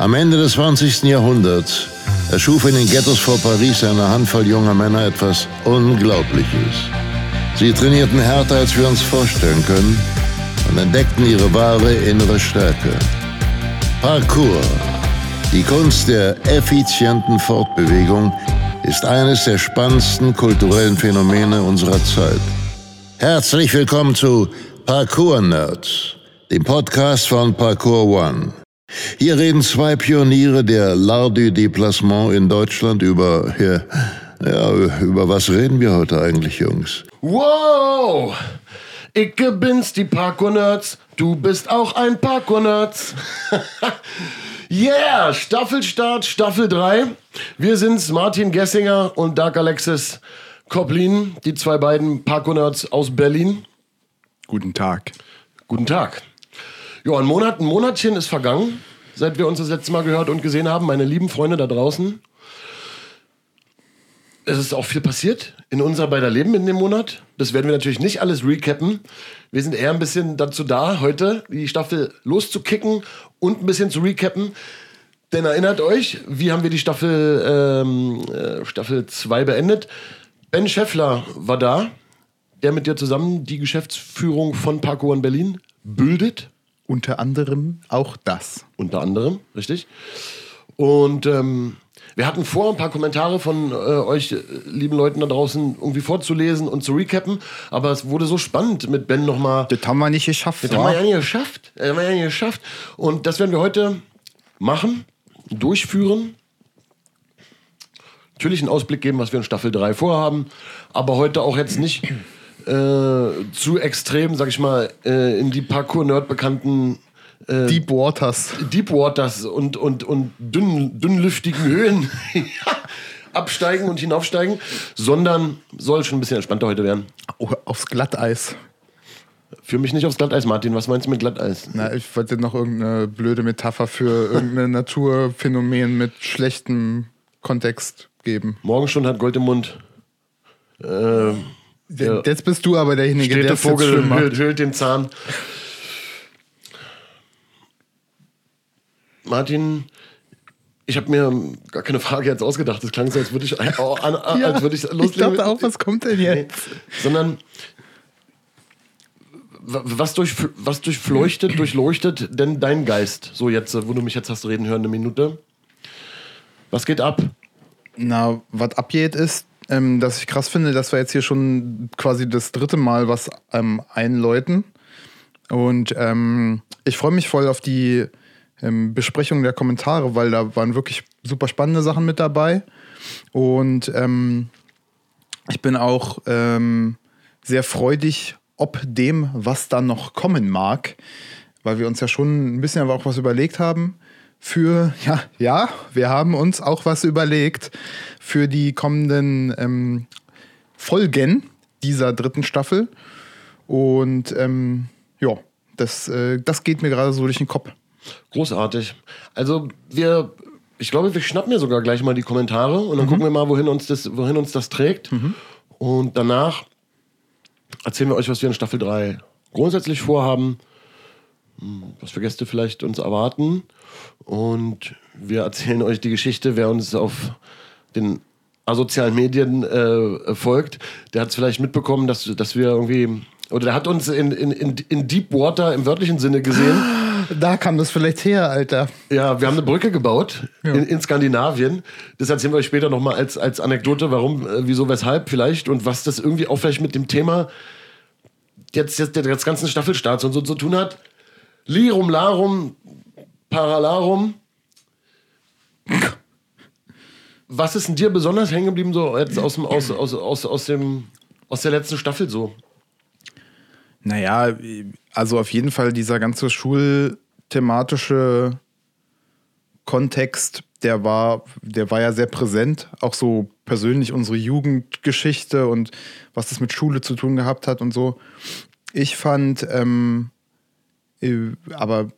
Am Ende des 20. Jahrhunderts erschuf in den Ghettos vor Paris eine Handvoll junger Männer etwas Unglaubliches. Sie trainierten härter, als wir uns vorstellen können und entdeckten ihre wahre innere Stärke. Parkour, die Kunst der effizienten Fortbewegung, ist eines der spannendsten kulturellen Phänomene unserer Zeit. Herzlich willkommen zu Parkour Nerds, dem Podcast von Parkour One. Hier reden zwei Pioniere der L'Art du Déplacement in Deutschland über, ja, ja, über was reden wir heute eigentlich, Jungs? Wow! Ich bin's, die Parkour-Nerds. Du bist auch ein Parkour-Nerds. yeah! Staffelstart, Staffel 3. Wir sind's, Martin Gessinger und Dark Alexis Koplin, die zwei beiden Parkour-Nerds aus Berlin. Guten Tag. Guten Tag. Ja, ein Monat, ein Monatchen ist vergangen, seit wir uns das letzte Mal gehört und gesehen haben, meine lieben Freunde da draußen. Es ist auch viel passiert in unserer beider Leben in dem Monat. Das werden wir natürlich nicht alles recappen. Wir sind eher ein bisschen dazu da, heute die Staffel loszukicken und ein bisschen zu recappen. Denn erinnert euch, wie haben wir die Staffel ähm, äh, Staffel 2 beendet? Ben Scheffler war da, der mit dir zusammen die Geschäftsführung von Parkour in Berlin bildet. Unter anderem auch das. Unter anderem, richtig. Und ähm, wir hatten vor, ein paar Kommentare von äh, euch, äh, lieben Leuten da draußen, irgendwie vorzulesen und zu recappen. Aber es wurde so spannend mit Ben nochmal. Das haben wir nicht geschafft. Das haben wir ja nicht geschafft. Das haben wir ja nicht geschafft. Und das werden wir heute machen, durchführen. Natürlich einen Ausblick geben, was wir in Staffel 3 vorhaben. Aber heute auch jetzt nicht äh, zu extrem, sag ich mal, äh, in die Parkour-Nerd bekannten äh, Deep Waters. Deep Waters und, und, und dünn, dünnlüftigen Höhen absteigen und hinaufsteigen, sondern soll schon ein bisschen entspannter heute werden. Oh, aufs Glatteis. Für mich nicht aufs Glatteis, Martin. Was meinst du mit Glatteis? Na, ich wollte noch irgendeine blöde Metapher für irgendein Naturphänomen mit schlechtem Kontext geben. Morgenstund hat Gold im Mund. Äh, ja. Jetzt bist du aber derjenige, der der Vogel hüllt, den Zahn. Martin, ich habe mir gar keine Frage jetzt ausgedacht. Das klang so, als würde ich, äh, oh, an, ja, als würde ich loslegen. Ich dachte auch, was kommt denn jetzt? Nee, sondern was, durch, was durchfleuchtet, durchleuchtet denn dein Geist? So jetzt, wo du mich jetzt hast reden hören, eine Minute. Was geht ab? Na, was abgeht ist, ähm, dass ich krass finde, dass wir jetzt hier schon quasi das dritte Mal was ähm, einläuten. Und ähm, ich freue mich voll auf die ähm, Besprechung der Kommentare, weil da waren wirklich super spannende Sachen mit dabei. Und ähm, ich bin auch ähm, sehr freudig ob dem, was da noch kommen mag, weil wir uns ja schon ein bisschen aber auch was überlegt haben für, ja, ja, wir haben uns auch was überlegt für die kommenden ähm, Folgen dieser dritten Staffel. Und ähm, ja, das, äh, das geht mir gerade so durch den Kopf. Großartig. Also wir, ich glaube, wir schnappen ja sogar gleich mal die Kommentare und dann mhm. gucken wir mal, wohin uns das, wohin uns das trägt. Mhm. Und danach erzählen wir euch, was wir in Staffel 3 grundsätzlich vorhaben, was für Gäste vielleicht uns erwarten und wir erzählen euch die Geschichte, wer uns auf den asozialen Medien äh, folgt, der hat es vielleicht mitbekommen, dass, dass wir irgendwie, oder der hat uns in, in, in Deep Water im wörtlichen Sinne gesehen. Da kam das vielleicht her, Alter. Ja, wir haben eine Brücke gebaut ja. in, in, Skandinavien. Das erzählen wir euch später nochmal als, als Anekdote, warum, äh, wieso, weshalb vielleicht und was das irgendwie auch vielleicht mit dem Thema jetzt, jetzt der ganzen Staffelstarts und so zu tun hat. Lirum, Larum, Paralarum. Was ist denn dir besonders hängen geblieben, so jetzt aus, dem, aus, aus, aus, aus, dem, aus der letzten Staffel so? Naja, also auf jeden Fall dieser ganze schulthematische Kontext, der war, der war ja sehr präsent. Auch so persönlich unsere Jugendgeschichte und was das mit Schule zu tun gehabt hat und so. Ich fand, ähm, äh, aber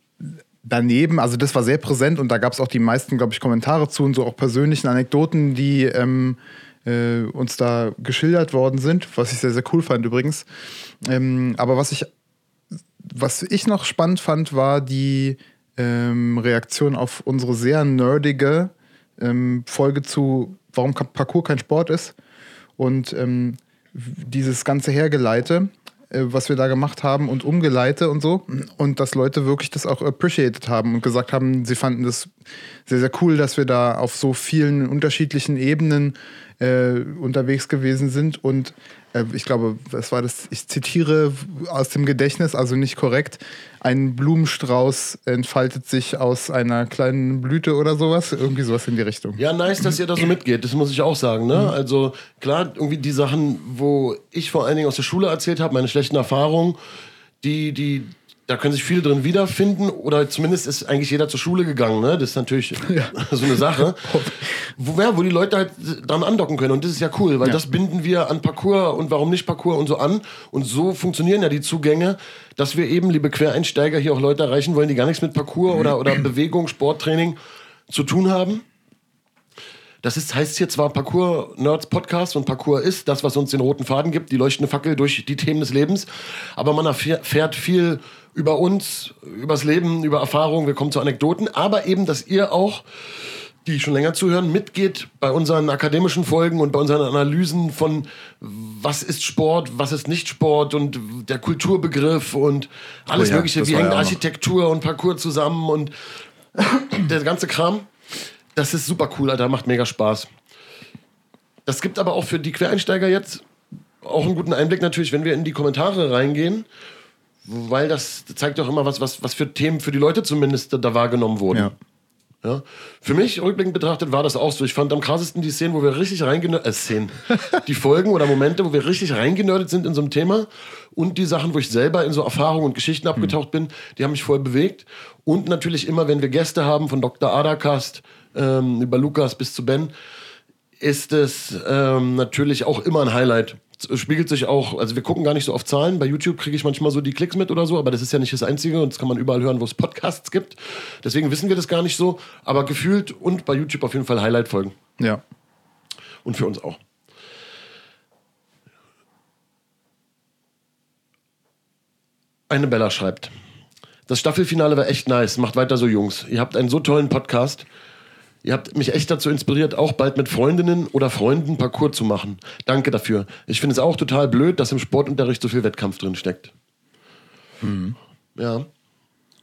daneben, also das war sehr präsent und da gab es auch die meisten, glaube ich, Kommentare zu und so auch persönlichen Anekdoten, die ähm, äh, uns da geschildert worden sind, was ich sehr, sehr cool fand übrigens. Ähm, aber was ich, was ich noch spannend fand, war die ähm, Reaktion auf unsere sehr nerdige ähm, Folge zu, warum Parkour kein Sport ist. Und ähm, dieses ganze Hergeleite, äh, was wir da gemacht haben und Umgeleite und so. Und dass Leute wirklich das auch appreciated haben und gesagt haben, sie fanden das sehr, sehr cool, dass wir da auf so vielen unterschiedlichen Ebenen äh, unterwegs gewesen sind. Und äh, ich glaube, das war das, ich zitiere aus dem Gedächtnis, also nicht korrekt, ein Blumenstrauß entfaltet sich aus einer kleinen Blüte oder sowas. Irgendwie sowas in die Richtung. Ja, nice, dass ihr da so mitgeht. Das muss ich auch sagen. Ne? Also klar, irgendwie die Sachen, wo ich vor allen Dingen aus der Schule erzählt habe, meine schlechten Erfahrungen, die, die, da können sich viele drin wiederfinden oder zumindest ist eigentlich jeder zur Schule gegangen. Ne? Das ist natürlich ja. so eine Sache, wo, ja, wo die Leute halt dran andocken können. Und das ist ja cool, weil ja. das binden wir an Parcours und warum nicht Parcours und so an. Und so funktionieren ja die Zugänge, dass wir eben, liebe Quereinsteiger, hier auch Leute erreichen wollen, die gar nichts mit Parcours oder, oder Bewegung, Sporttraining zu tun haben. Das ist, heißt hier zwar Parcours Nerds Podcast und Parcours ist das, was uns den roten Faden gibt, die leuchtende Fackel durch die Themen des Lebens. Aber man erfährt viel über uns, übers Leben, über Erfahrungen. Wir kommen zu Anekdoten, aber eben, dass ihr auch die schon länger zuhören, mitgeht bei unseren akademischen Folgen und bei unseren Analysen von was ist Sport, was ist nicht Sport und der Kulturbegriff und alles oh ja, Mögliche. Wie hängt ja Architektur und Parcours zusammen und der ganze Kram. Das ist super cool, Alter, macht mega Spaß. Das gibt aber auch für die Quereinsteiger jetzt auch einen guten Einblick natürlich, wenn wir in die Kommentare reingehen, weil das zeigt doch immer was, was, was für Themen für die Leute zumindest da wahrgenommen wurden. Ja. Ja. Für mich, rückblickend betrachtet, war das auch so. Ich fand am krassesten die Szenen, wo wir richtig reingenördet, äh, Szenen, die Folgen oder Momente, wo wir richtig reingenördet sind in so einem Thema und die Sachen, wo ich selber in so Erfahrungen und Geschichten abgetaucht bin, die haben mich voll bewegt. Und natürlich immer, wenn wir Gäste haben, von Dr. Adakast ähm, über Lukas bis zu Ben, ist es ähm, natürlich auch immer ein Highlight. Es spiegelt sich auch, also wir gucken gar nicht so auf Zahlen. Bei YouTube kriege ich manchmal so die Klicks mit oder so, aber das ist ja nicht das Einzige und das kann man überall hören, wo es Podcasts gibt. Deswegen wissen wir das gar nicht so, aber gefühlt und bei YouTube auf jeden Fall Highlight-Folgen. Ja. Und für uns auch. Eine Bella schreibt. Das Staffelfinale war echt nice. Macht weiter so, Jungs. Ihr habt einen so tollen Podcast. Ihr habt mich echt dazu inspiriert, auch bald mit Freundinnen oder Freunden Parcours zu machen. Danke dafür. Ich finde es auch total blöd, dass im Sportunterricht so viel Wettkampf drin steckt. Mhm. Ja.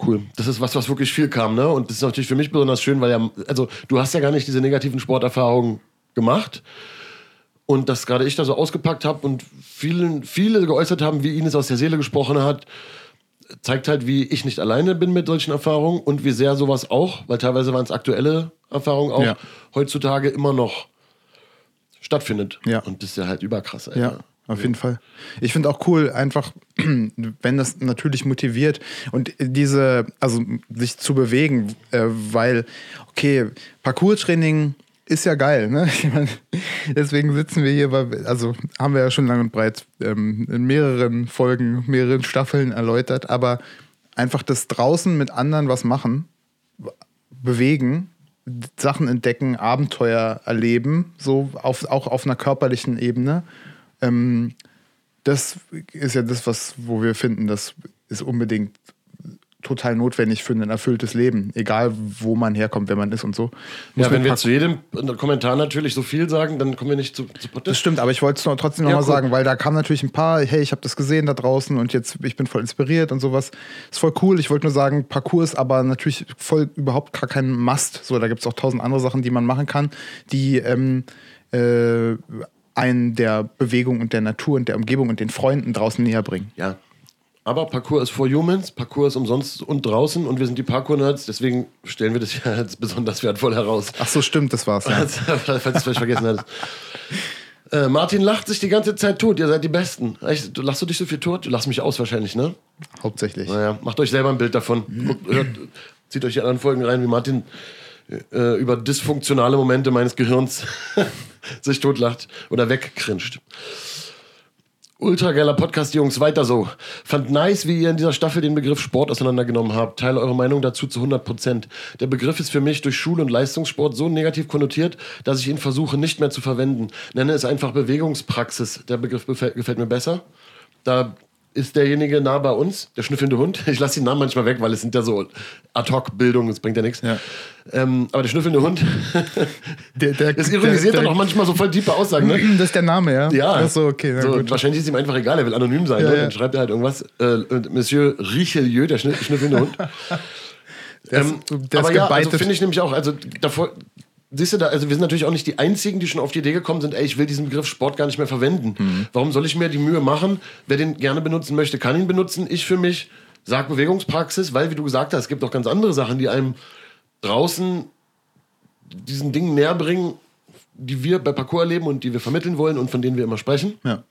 Cool. Das ist was, was wirklich viel kam, ne? Und das ist natürlich für mich besonders schön, weil ja, also du hast ja gar nicht diese negativen Sporterfahrungen gemacht. Und dass gerade ich da so ausgepackt habe und vielen, viele geäußert haben, wie Ines aus der Seele gesprochen hat, zeigt halt, wie ich nicht alleine bin mit solchen Erfahrungen und wie sehr sowas auch, weil teilweise waren es aktuelle Erfahrungen auch, ja. heutzutage immer noch stattfindet. Ja. Und das ist ja halt überkrass. Alter. Ja. Auf jeden Fall. Ich finde auch cool, einfach, wenn das natürlich motiviert und diese, also sich zu bewegen, äh, weil, okay, Parcours-Training ist ja geil, ne? Ich mein, deswegen sitzen wir hier, weil, also haben wir ja schon lang und breit ähm, in mehreren Folgen, mehreren Staffeln erläutert, aber einfach das draußen mit anderen was machen, bewegen, Sachen entdecken, Abenteuer erleben, so auf, auch auf einer körperlichen Ebene. Ähm, das ist ja das, was, wo wir finden, das ist unbedingt total notwendig für ein erfülltes Leben, egal wo man herkommt, wer man ist und so. Muss ja, wenn wir zu jedem Kommentar natürlich so viel sagen, dann kommen wir nicht zu, zu Protest. Das stimmt, aber ich wollte es trotzdem nochmal ja, cool. sagen, weil da kam natürlich ein paar, hey, ich habe das gesehen da draußen und jetzt, ich bin voll inspiriert und sowas. Ist voll cool. Ich wollte nur sagen, Parcours, aber natürlich voll überhaupt gar kein Must. So, da gibt es auch tausend andere Sachen, die man machen kann, die ähm, äh, einen der Bewegung und der Natur und der Umgebung und den Freunden draußen näher bringen. Ja, aber Parkour ist for Humans, Parkour ist umsonst und draußen und wir sind die Parkour-Nerds, deswegen stellen wir das ja als besonders wertvoll heraus. Ach so, stimmt, das war's. Ja. Falls du es vielleicht vergessen hattest. Äh, Martin lacht sich die ganze Zeit tot, ihr seid die Besten. Echt, du lachst du dich so viel tot? Du lachst mich aus wahrscheinlich, ne? Hauptsächlich. Naja, macht euch selber ein Bild davon. Guckt, hört, zieht euch die anderen Folgen rein, wie Martin äh, über dysfunktionale Momente meines Gehirns sich totlacht oder wegkrinscht. Ultra geiler Podcast, Jungs, weiter so. Fand nice, wie ihr in dieser Staffel den Begriff Sport auseinandergenommen habt. Teile eure Meinung dazu zu 100 Prozent. Der Begriff ist für mich durch Schule und Leistungssport so negativ konnotiert, dass ich ihn versuche nicht mehr zu verwenden. Nenne es einfach Bewegungspraxis. Der Begriff gefällt mir besser. Da ist derjenige nah bei uns, der schnüffelnde Hund. Ich lasse den Namen manchmal weg, weil es sind ja so Ad-Hoc-Bildungen, das bringt ja nichts. Ja. Ähm, aber der schnüffelnde Hund, Der, der, das ironisiert der, dann auch manchmal so voll tiefe Aussagen, ne? Das ist der Name, ja? Ja. Ach so, okay. Na so, gut. wahrscheinlich ist ihm einfach egal, er will anonym sein. Ja, ne? ja. Dann schreibt er halt irgendwas. Äh, Monsieur Richelieu, der schn schnüffelnde Hund. Der ist- ähm, der aber ja, also finde ich nämlich auch, also davor, siehst du da, also wir sind natürlich auch nicht die Einzigen, die schon auf die Idee gekommen sind, ey, ich will diesen Begriff Sport gar nicht mehr verwenden. Mhm. Warum soll ich mir die Mühe machen? Wer den gerne benutzen möchte, kann ihn benutzen. Ich für mich sag Bewegungspraxis, weil, wie du gesagt hast, es gibt auch ganz andere Sachen, die einem draußen diesen Dingen näher bringen, die wir bei Parcours erleben und die wir vermitteln wollen und von denen wir immer sprechen. Ja.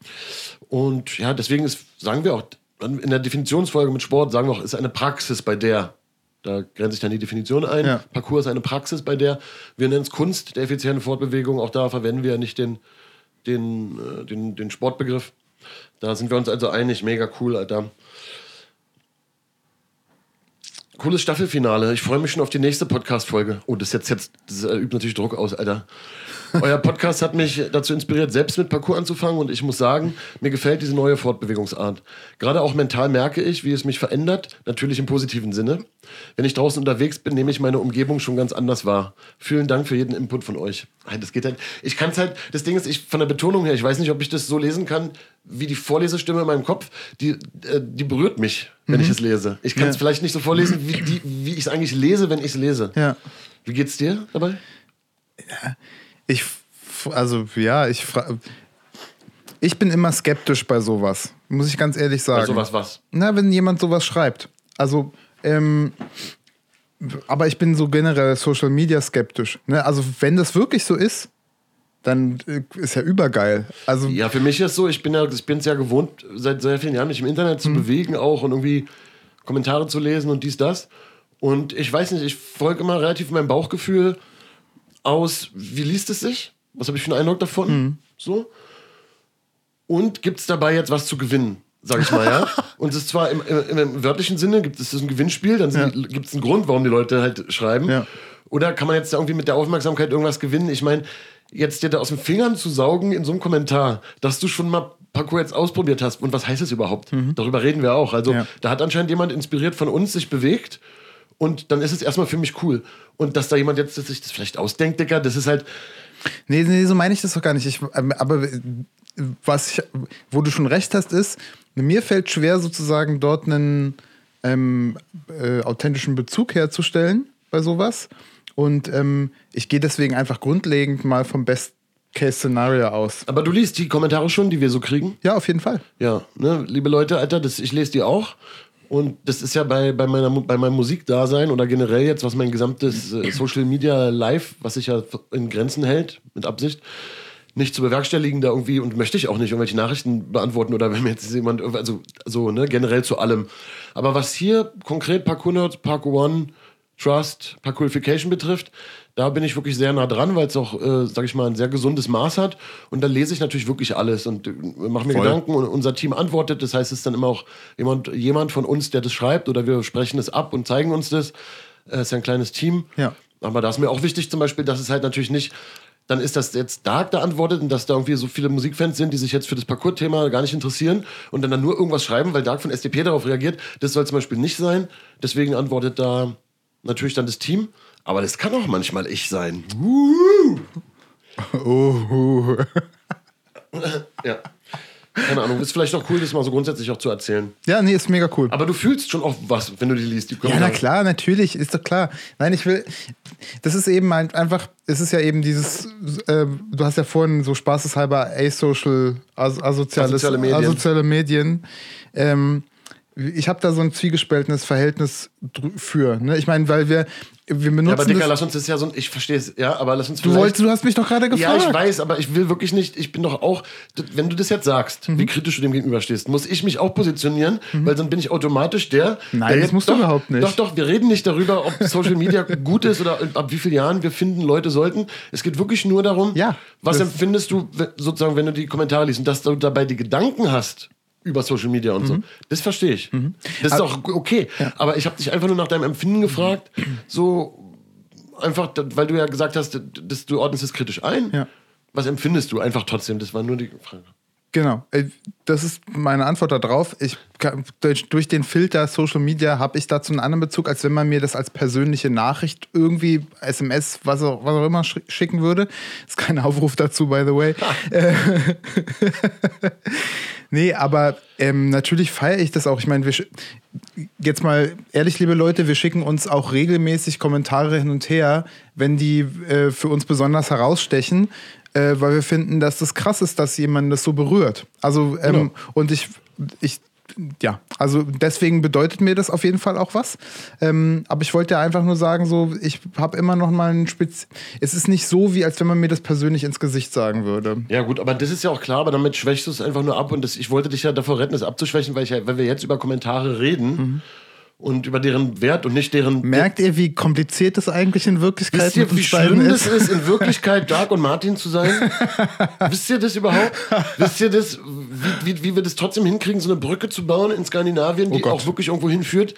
Und ja, deswegen ist, sagen wir auch, in der Definitionsfolge mit Sport sagen wir auch, ist eine Praxis, bei der, da grenzt sich dann die Definition ein, Ja. Parcours ist eine Praxis, bei der, wir nennen es Kunst der effizienten Fortbewegung, auch da verwenden wir nicht den, den, äh, den, den Sportbegriff. Da sind wir uns also einig, mega cool, Alter. Cooles Staffelfinale. Ich freue mich schon auf die nächste Podcast-Folge. Oh, das jetzt jetzt das übt natürlich Druck aus, Alter. Euer Podcast hat mich dazu inspiriert, selbst mit Parcours anzufangen und ich muss sagen, mir gefällt diese neue Fortbewegungsart. Gerade auch mental merke ich, wie es mich verändert, natürlich im positiven Sinne. Wenn ich draußen unterwegs bin, nehme ich meine Umgebung schon ganz anders wahr. Vielen Dank für jeden Input von euch. Das geht halt. Ich kann es halt, das Ding ist, ich von der Betonung her, ich weiß nicht, ob ich das so lesen kann, wie die Vorlesestimme in meinem Kopf, die, äh, die berührt mich, wenn ich es lese. Ich kann es Ja. vielleicht nicht so vorlesen, wie, die- wie ich es eigentlich lese, wenn ich es lese. Ja. Wie geht's dir dabei? Ich, also ja, ich ich bin immer skeptisch bei sowas, muss ich ganz ehrlich sagen. Also was, was? Na, wenn jemand sowas schreibt. Also, ähm, aber ich bin so generell Social Media skeptisch. Ne? Also, wenn das wirklich so ist, dann äh, ist ja übergeil. Also, Ja, für mich ist so, ich bin ja, ich bin es ja gewohnt, seit sehr vielen Jahren mich im Internet Mhm. zu bewegen auch und irgendwie Kommentare zu lesen und dies, das. Und ich weiß nicht, ich folge immer relativ meinem Bauchgefühl aus, wie liest es sich? Was habe ich für einen Eindruck davon? Mhm. So. Und gibt es dabei jetzt was zu gewinnen? Sag ich mal, ja. Und es ist zwar im, im, im wörtlichen Sinne, gibt es das ein Gewinnspiel, dann Ja. gibt es einen Grund, warum die Leute halt schreiben. Ja. Oder kann man jetzt da irgendwie mit der Aufmerksamkeit irgendwas gewinnen? Ich meine, jetzt dir da aus den Fingern zu saugen in so einem Kommentar, dass du schon mal Parcours jetzt ausprobiert hast. Und was heißt es überhaupt? Darüber reden wir auch. Also Mhm. Ja. da hat anscheinend jemand inspiriert von uns sich bewegt. Und dann ist es erstmal für mich cool. Und dass da jemand jetzt sich das vielleicht ausdenkt, Digga, das ist halt, Nee, nee, so meine ich das doch gar nicht. Ich, ähm, aber äh, was ich, wo du schon recht hast, ist, mir fällt schwer, sozusagen dort einen ähm, äh, authentischen Bezug herzustellen bei sowas. Und ähm, ich gehe deswegen einfach grundlegend mal vom Best-Case-Szenario aus. aber du liest die Kommentare schon, die wir so kriegen. Ja, auf jeden Fall. Ja, ne, liebe Leute, Alter, das, ich lese die auch. Und das ist ja bei, bei, meiner, bei meinem Musikdasein oder generell jetzt, was mein gesamtes äh, Social Media Live, was sich ja in Grenzen hält, mit Absicht, nicht zu bewerkstelligen da irgendwie und möchte ich auch nicht irgendwelche Nachrichten beantworten oder wenn mir jetzt jemand, also so, ne, generell zu allem. Aber was hier konkret Parkour Nerds, Parkour One, Trust, Parkourification betrifft, da bin ich wirklich sehr nah dran, weil es auch, äh, sag ich mal, ein sehr gesundes Maß hat. Und da lese ich natürlich wirklich alles und äh, mache mir Voll. Gedanken und unser Team antwortet. Das heißt, es ist dann immer auch jemand, jemand von uns, der das schreibt oder wir sprechen es ab und zeigen uns das. Es ist ja ein kleines Team. Ja. Aber da ist mir auch wichtig zum Beispiel, dass es halt natürlich nicht, dann ist das jetzt Dark da antwortet und dass da irgendwie so viele Musikfans sind, die sich jetzt für das Parcours-Thema gar nicht interessieren und dann, dann nur irgendwas schreiben, weil Dark von SDP darauf reagiert. Das soll zum Beispiel nicht sein. Deswegen antwortet da natürlich dann das Team. Aber das kann auch manchmal ich sein. Oh, Ja. Keine Ahnung, ist vielleicht auch cool, das mal so grundsätzlich auch zu erzählen. Ja, nee, ist mega cool. Aber du fühlst schon auch was, wenn du die liest. Die Ja, na klar, natürlich, ist doch klar. Nein, ich will, das ist eben ein- einfach, es ist ja eben dieses, äh, du hast ja vorhin so spaßeshalber asocial, as, asoziales, Asoziale Medien. asoziale Medien. Ähm, ich habe da so ein zwiegespaltenes Verhältnis für. Ne? Ich meine, weil wir, wir benutzen Ja, aber Dicker, lass uns das ja so, ich verstehe es, ja, aber lass uns du, wolltest, du hast mich doch gerade Ja, gefragt. ich weiß, aber ich will wirklich nicht, ich bin doch auch, wenn du das jetzt sagst, Mhm. wie kritisch du dem gegenüberstehst, muss ich mich auch positionieren, weil dann bin ich automatisch der. Nein, der das musst du doch, überhaupt nicht. Doch, doch, wir reden nicht darüber, ob Social Media gut ist oder ab wie vielen Jahren wir finden, Leute sollten. Es geht wirklich nur darum, Ja, was empfindest du sozusagen, wenn du die Kommentare liest und dass du dabei die Gedanken hast über Social Media und Mhm. so. Das verstehe ich. Das ist auch okay. Aber ich habe dich einfach nur nach deinem Empfinden gefragt, so einfach, weil du ja gesagt hast, dass du ordnest es kritisch ein. Ja. Was empfindest du einfach trotzdem? Das war nur die Frage. Genau, das ist meine Antwort darauf. Ich, durch, durch den Filter Social Media habe ich dazu einen anderen Bezug, als wenn man mir das als persönliche Nachricht irgendwie, SMS, was auch, was auch immer schicken würde. Ist kein Aufruf dazu, by the way. Nee, aber ähm, natürlich feiere ich das auch. Ich meine, wir jetzt mal ehrlich, liebe Leute, wir schicken uns auch regelmäßig Kommentare hin und her, wenn die äh, für uns besonders herausstechen äh, weil wir finden, dass das krass ist, dass jemand das so berührt. Also, ähm, genau. und ich, ich, ja, also deswegen bedeutet mir das auf jeden Fall auch was. Ähm, aber ich wollte einfach nur sagen, so, ich habe immer noch mal einen Spitz. Es ist nicht so, wie als wenn man mir das persönlich ins Gesicht sagen würde. Ja, gut, aber das ist ja auch klar, aber damit schwächst du es einfach nur ab und das, ich wollte dich ja davor retten, es abzuschwächen, weil, ich, weil wir jetzt über Kommentare reden. Mhm und über deren Wert und nicht deren. Merkt ihr, wie kompliziert das eigentlich in Wirklichkeit Wisst ihr, wie schlimm ist? es ist, in Wirklichkeit Dark und Martin zu sein? Wisst ihr das überhaupt? Wisst ihr das, wie, wie, wie, wir das trotzdem hinkriegen, so eine Brücke zu bauen in Skandinavien, die oh auch wirklich irgendwo hinführt?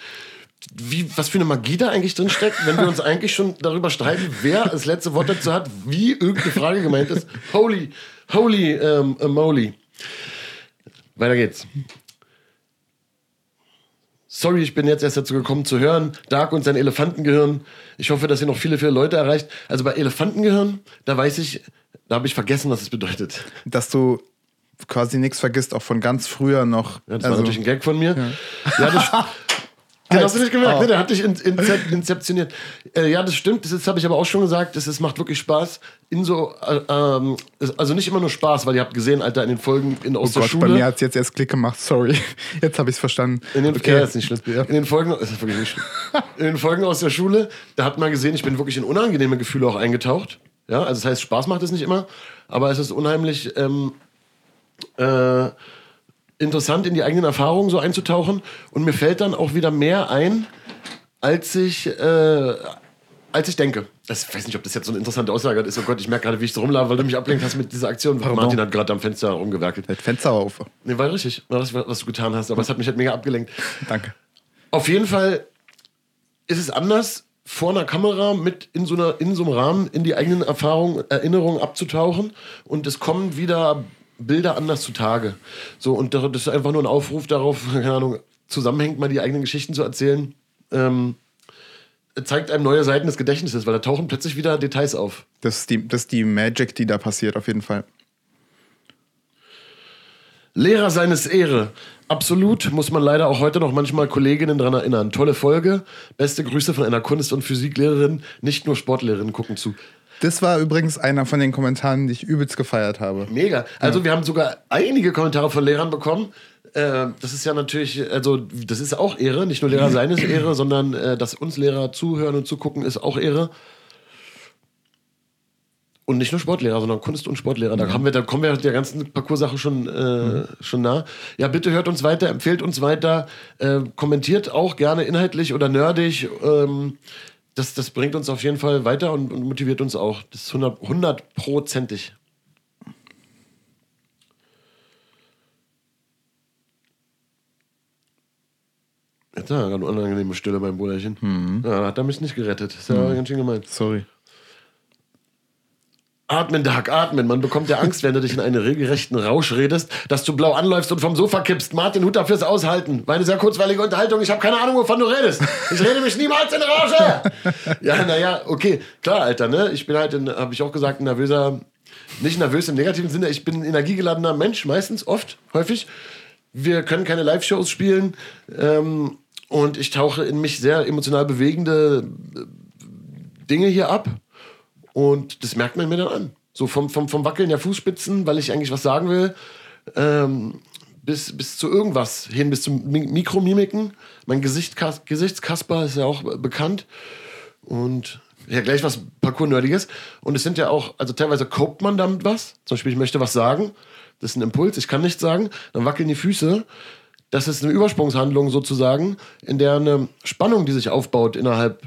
Wie, was für eine Magie da eigentlich drin steckt, wenn wir uns eigentlich schon darüber streiten, wer das letzte Wort dazu hat, wie irgendeine Frage gemeint ist. Holy, holy ähm, äh, moly. Weiter geht's. Sorry, ich bin jetzt erst dazu gekommen zu hören. Dark und sein Elefantengehirn. Ich hoffe, dass ihr noch viele, viele Leute erreicht. Also bei Elefantengehirn, da weiß ich, da habe ich vergessen, was es bedeutet. Dass du quasi nichts vergisst, auch von ganz früher noch. Ja, das also, war natürlich ein Gag von mir. Ja, ja das, Den hast du nicht gemerkt, oh. ne? Der hat dich in, in, inzeptioniert. Äh, ja, das stimmt. Das habe ich aber auch schon gesagt. Das ist, macht wirklich Spaß. In so, äh, ähm, also nicht immer nur Spaß, weil ihr habt gesehen, Alter, in den Folgen in, aus oh der Gott, Schule. Bei mir hat es jetzt erst Klick gemacht. Sorry. Jetzt habe ich es verstanden. In den, okay. ja, ist nicht schlimm. In den Folgen, ist wirklich nicht schlimm. in den Folgen aus der Schule, da hat man gesehen, ich bin wirklich in unangenehme Gefühle auch eingetaucht. Ja, also das heißt, Spaß macht es nicht immer, aber es ist unheimlich. Ähm, äh, interessant, in die eigenen Erfahrungen so einzutauchen. Und mir fällt dann auch wieder mehr ein, als ich, äh, als ich denke. Ich weiß nicht, ob das jetzt so eine interessante Aussage ist. Oh Gott, ich merke gerade, wie ich so rumlaufe, weil du mich ablenkt hast mit dieser Aktion. Pardon. Martin hat gerade am Fenster rumgewerkelt. Das Fenster auf. Nee, war richtig, war das, was du getan hast. Aber es hat mich halt mega abgelenkt. Danke. Auf jeden Fall ist es anders, vor einer Kamera mit in so, einer, in so einem Rahmen in die eigenen Erfahrungen, Erinnerungen abzutauchen. Und es kommen wieder Bilder anders zutage. So, und das ist einfach nur ein Aufruf darauf, keine Ahnung, zusammenhängt mal die eigenen Geschichten zu erzählen. Ähm, zeigt einem neue Seiten des Gedächtnisses, weil da tauchen plötzlich wieder Details auf. Das ist die, das ist die Magic, die da passiert, auf jeden Fall. Lehrer seines Ehre. Absolut, muss man leider auch heute noch manchmal Kolleginnen daran erinnern. Tolle Folge. Beste Grüße von einer Kunst- und Physiklehrerin. Nicht nur Sportlehrerinnen gucken zu. Das war übrigens einer von den Kommentaren, die ich übelst gefeiert habe. Mega. Also ja. wir haben sogar einige Kommentare von Lehrern bekommen. Äh, das ist ja natürlich, also das ist auch Ehre, nicht nur Lehrer sein ist Ehre, sondern äh, dass uns Lehrer zuhören und zugucken ist auch Ehre. Und nicht nur Sportlehrer, sondern Kunst- und Sportlehrer. Da, haben wir, da kommen wir der ganzen Parcours-Sache schon, äh, mhm. schon nah. Ja, bitte hört uns weiter, empfehlt uns weiter, äh, kommentiert auch gerne inhaltlich oder nerdig. Ähm, das, das bringt uns auf jeden Fall weiter und, und motiviert uns auch. Das ist hundertprozentig. Jetzt hat er eine unangenehme Stille beim Bruderchen. Mhm. Ja, hat er mich nicht gerettet. Das ist ja mhm. ganz schön gemeint. Sorry. Atmen, Dark, atmen. Man bekommt ja Angst, wenn du dich in einen regelrechten Rausch redest, dass du blau anläufst und vom Sofa kippst. Martin, Hut dafür fürs Aushalten. War eine sehr kurzweilige Unterhaltung. Ich habe keine Ahnung, wovon du redest. Ich rede mich niemals in Rausch. ja, naja, okay. Klar, Alter, ne? Ich bin halt, habe ich auch gesagt, ein nervöser, nicht nervös im negativen Sinne. Ich bin ein energiegeladener Mensch, meistens, oft, häufig. Wir können keine Live-Shows spielen. Ähm, und ich tauche in mich sehr emotional bewegende Dinge hier ab. Und das merkt man mir dann an. So vom, vom, vom Wackeln der Fußspitzen, weil ich eigentlich was sagen will, ähm, bis, bis zu irgendwas hin, bis zu Mikromimiken. Mein Gesicht, Gesichtskasper ist ja auch bekannt. Und ja, gleich was Parcours-Nerdiges. Und es sind ja auch, also teilweise copt man damit was. Zum Beispiel, ich möchte was sagen. Das ist ein Impuls, ich kann nichts sagen. Dann wackeln die Füße. Das ist eine Übersprungshandlung sozusagen, in der eine Spannung, die sich aufbaut innerhalb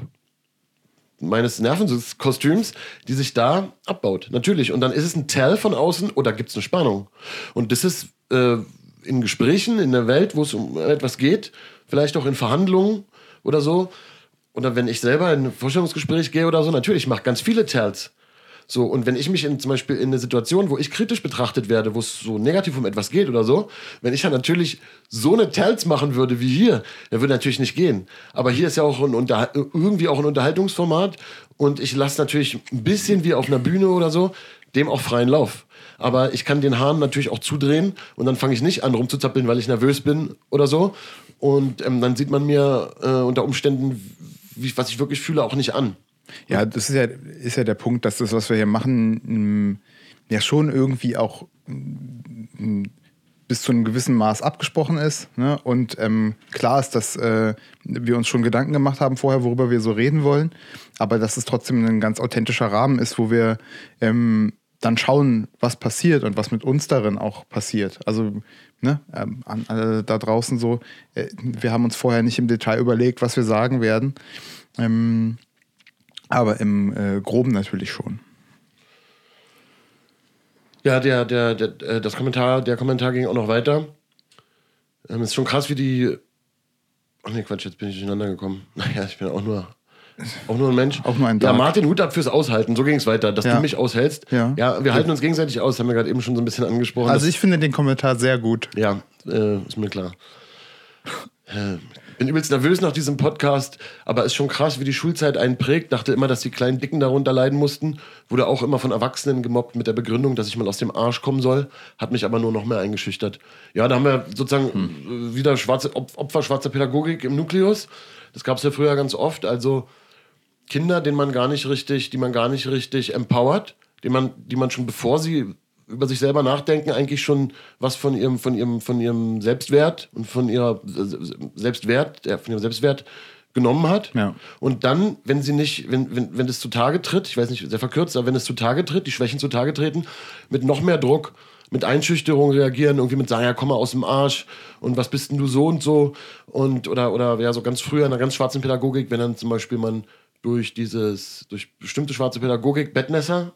meines Nervenkostüms, die sich da abbaut. Natürlich. Und dann ist es ein Tell von außen oder gibt es eine Spannung. Und das ist äh, in Gesprächen, in der Welt, wo es um etwas geht, vielleicht auch in Verhandlungen oder so, oder wenn ich selber in ein Vorstellungsgespräch gehe oder so, natürlich, ich mache ganz viele Tells. So, und wenn ich mich in, zum Beispiel in eine Situation, wo ich kritisch betrachtet werde, wo es so negativ um etwas geht oder so, wenn ich dann natürlich so eine Tells machen würde wie hier, dann würde natürlich nicht gehen. Aber hier ist ja auch ein irgendwie auch ein Unterhaltungsformat und ich lasse natürlich ein bisschen wie auf einer Bühne oder so, dem auch freien Lauf. Aber ich kann den Hahn natürlich auch zudrehen und dann fange ich nicht an rumzuzappeln, weil ich nervös bin oder so. Und ähm, dann sieht man mir äh, unter Umständen, wie, was ich wirklich fühle, auch nicht an. Ja, das ist ja, ist ja der Punkt, dass das, was wir hier machen, mh, ja schon irgendwie auch mh, bis zu einem gewissen Maß abgesprochen ist. Ne? Und ähm, klar ist, dass äh, wir uns schon Gedanken gemacht haben vorher, worüber wir so reden wollen, aber dass es trotzdem ein ganz authentischer Rahmen ist, wo wir ähm, dann schauen, was passiert und was mit uns darin auch passiert. Also ne, ähm, an alle da draußen so, äh, wir haben uns vorher nicht im Detail überlegt, was wir sagen werden. Ähm, aber im äh, Groben natürlich schon. Ja, der, der, der, äh, das Kommentar, der Kommentar ging auch noch weiter. Ähm, ist schon krass, wie die. Ach nee, Quatsch, jetzt bin ich durcheinander gekommen. Naja, ich bin auch nur, auch nur ein Mensch. Auch nur ein Ja, Tag. Martin, Hut ab fürs Aushalten. So ging es weiter, dass Ja. du mich aushältst. Ja. ja, wir halten uns gegenseitig aus, haben wir gerade eben schon so ein bisschen angesprochen. Also ich finde den Kommentar sehr gut. ja, äh, ist mir klar. Äh, bin übelst nervös nach diesem Podcast, aber ist schon krass, wie die Schulzeit einen prägt. Dachte immer, dass die kleinen Dicken darunter leiden mussten. Wurde auch immer von Erwachsenen gemobbt mit der Begründung, dass ich mal aus dem Arsch kommen soll. Hat mich aber nur noch mehr eingeschüchtert. Ja, da haben wir sozusagen äh, wieder schwarze Op Opfer schwarzer Pädagogik im Nukleus. Das gab es ja früher ganz oft. Also Kinder, denen man gar nicht richtig, die man gar nicht richtig empowert, die man, die man schon bevor sie über sich selber nachdenken, eigentlich schon was von ihrem, von ihrem, von ihrem Selbstwert und von ihrer äh, Selbstwert, ja, von ihrem Selbstwert genommen hat. Ja. Und dann, wenn sie nicht, wenn, wenn, wenn das zutage tritt, ich weiß nicht, sehr verkürzt, aber wenn es zutage tritt, die Schwächen zutage treten, mit noch mehr Druck, mit Einschüchterung reagieren, irgendwie mit sagen, ja, komm mal aus dem Arsch und was bist denn du so und so und oder, oder ja, so ganz früher in einer ganz schwarzen Pädagogik, wenn dann zum Beispiel man durch dieses, durch bestimmte schwarze Pädagogik Bettnässer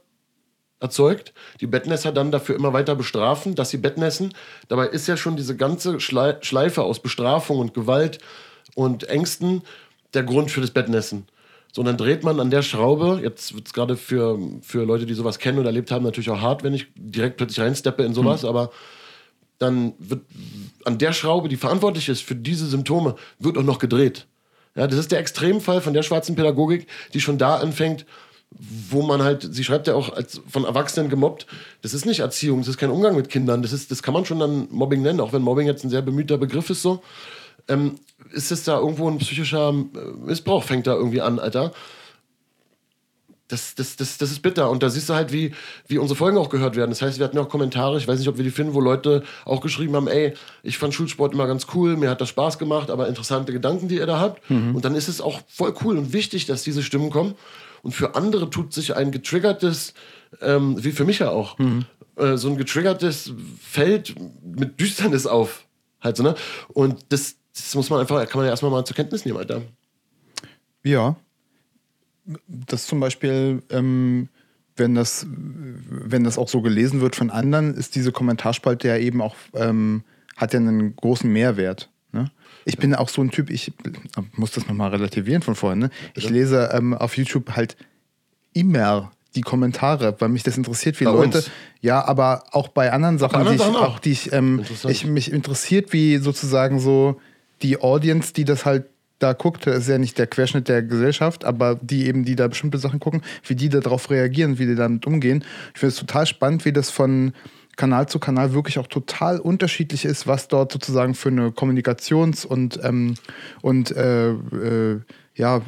erzeugt, die Bettnässer dann dafür immer weiter bestrafen, dass sie Bettnässen. Dabei ist ja schon diese ganze Schlei Schleife aus Bestrafung und Gewalt und Ängsten der Grund für das Bettnässen. So, und dann dreht man an der Schraube, jetzt wird es gerade für, für Leute, die sowas kennen und erlebt haben, natürlich auch hart, wenn ich direkt plötzlich reinsteppe in sowas, aber dann wird an der Schraube, die verantwortlich ist für diese Symptome, wird auch noch gedreht. Ja, das ist der Extremfall von der schwarzen Pädagogik, die schon da anfängt, wo man halt, sie schreibt ja auch als von Erwachsenen gemobbt, das ist nicht Erziehung, das ist kein Umgang mit Kindern, das, ist, das kann man schon dann Mobbing nennen, auch wenn Mobbing jetzt ein sehr bemühter Begriff ist so. Ähm, ist es da irgendwo ein psychischer äh, Missbrauch, fängt da irgendwie an, Alter. Das, das, das, das ist bitter. Und da siehst du halt, wie, wie unsere Folgen auch gehört werden. Das heißt, wir hatten ja auch Kommentare, ich weiß nicht, ob wir die finden, wo Leute auch geschrieben haben, ey, ich fand Schulsport immer ganz cool, mir hat das Spaß gemacht, aber interessante Gedanken, die ihr da habt. Und dann ist es auch voll cool und wichtig, dass diese Stimmen kommen. Und für andere tut sich ein getriggertes, ähm, wie für mich ja auch, äh, so ein getriggertes Feld mit Düsternis auf. Halt so, ne? Und das, das muss man einfach, kann man ja erstmal mal zur Kenntnis nehmen, Alter. Ja. Das zum Beispiel, ähm, wenn, das, wenn das auch so gelesen wird von anderen, ist diese Kommentarspalte ja eben auch, ähm, hat ja einen großen Mehrwert. Ich bin auch so ein Typ, ich muss das nochmal relativieren von vorhin. Ne? Ich lese ähm, auf YouTube halt immer die Kommentare, weil mich das interessiert, wie Bei Leute. uns? Ja, aber auch bei anderen Sachen, anderen die ich, Sachen auch? auch, die ich, ähm, ich mich interessiert, wie sozusagen so die Audience, die das halt da guckt, das ist ja nicht der Querschnitt der Gesellschaft, aber die eben, die da bestimmte Sachen gucken, wie die darauf reagieren, wie die damit umgehen. Ich finde es total spannend, wie das von Kanal zu Kanal wirklich auch total unterschiedlich ist, was dort sozusagen für eine Kommunikations- und, ähm, und äh, äh, ja,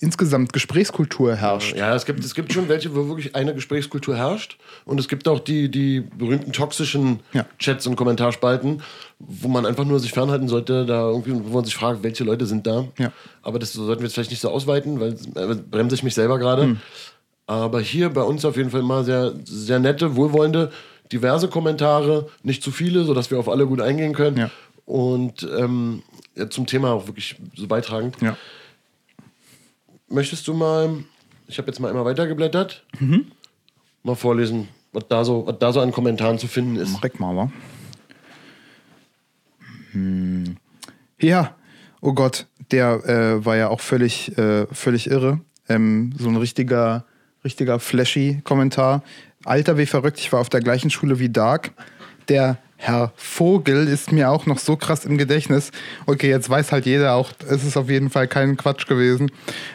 insgesamt Gesprächskultur herrscht. Ja, es gibt, es gibt schon welche, wo wirklich eine Gesprächskultur herrscht. Und es gibt auch die, die berühmten toxischen Ja. Chats und Kommentarspalten, wo man einfach nur sich fernhalten sollte, da irgendwie, wo man sich fragt, welche Leute sind da. Ja. Aber das sollten wir jetzt vielleicht nicht so ausweiten, weil äh, bremse ich mich selber gerade. Hm. Aber hier bei uns auf jeden Fall mal sehr, sehr nette, wohlwollende, diverse Kommentare, nicht zu viele, sodass wir auf alle gut eingehen können. Ja. Und ähm, ja, zum Thema auch wirklich so beitragend. Ja. Möchtest du mal, ich habe jetzt mal einmal weitergeblättert, Mhm. mal vorlesen, was da, so, was da so an Kommentaren zu finden ist. Mach mal, wa? Hm. Ja, oh Gott, der äh, war ja auch völlig, äh, völlig irre. Ähm, so ein richtiger richtiger flashy Kommentar. Alter, wie verrückt, ich war auf der gleichen Schule wie Dark. Der Herr Vogel ist mir auch noch so krass im Gedächtnis. Okay, jetzt weiß halt jeder auch, es ist auf jeden Fall kein Quatsch gewesen.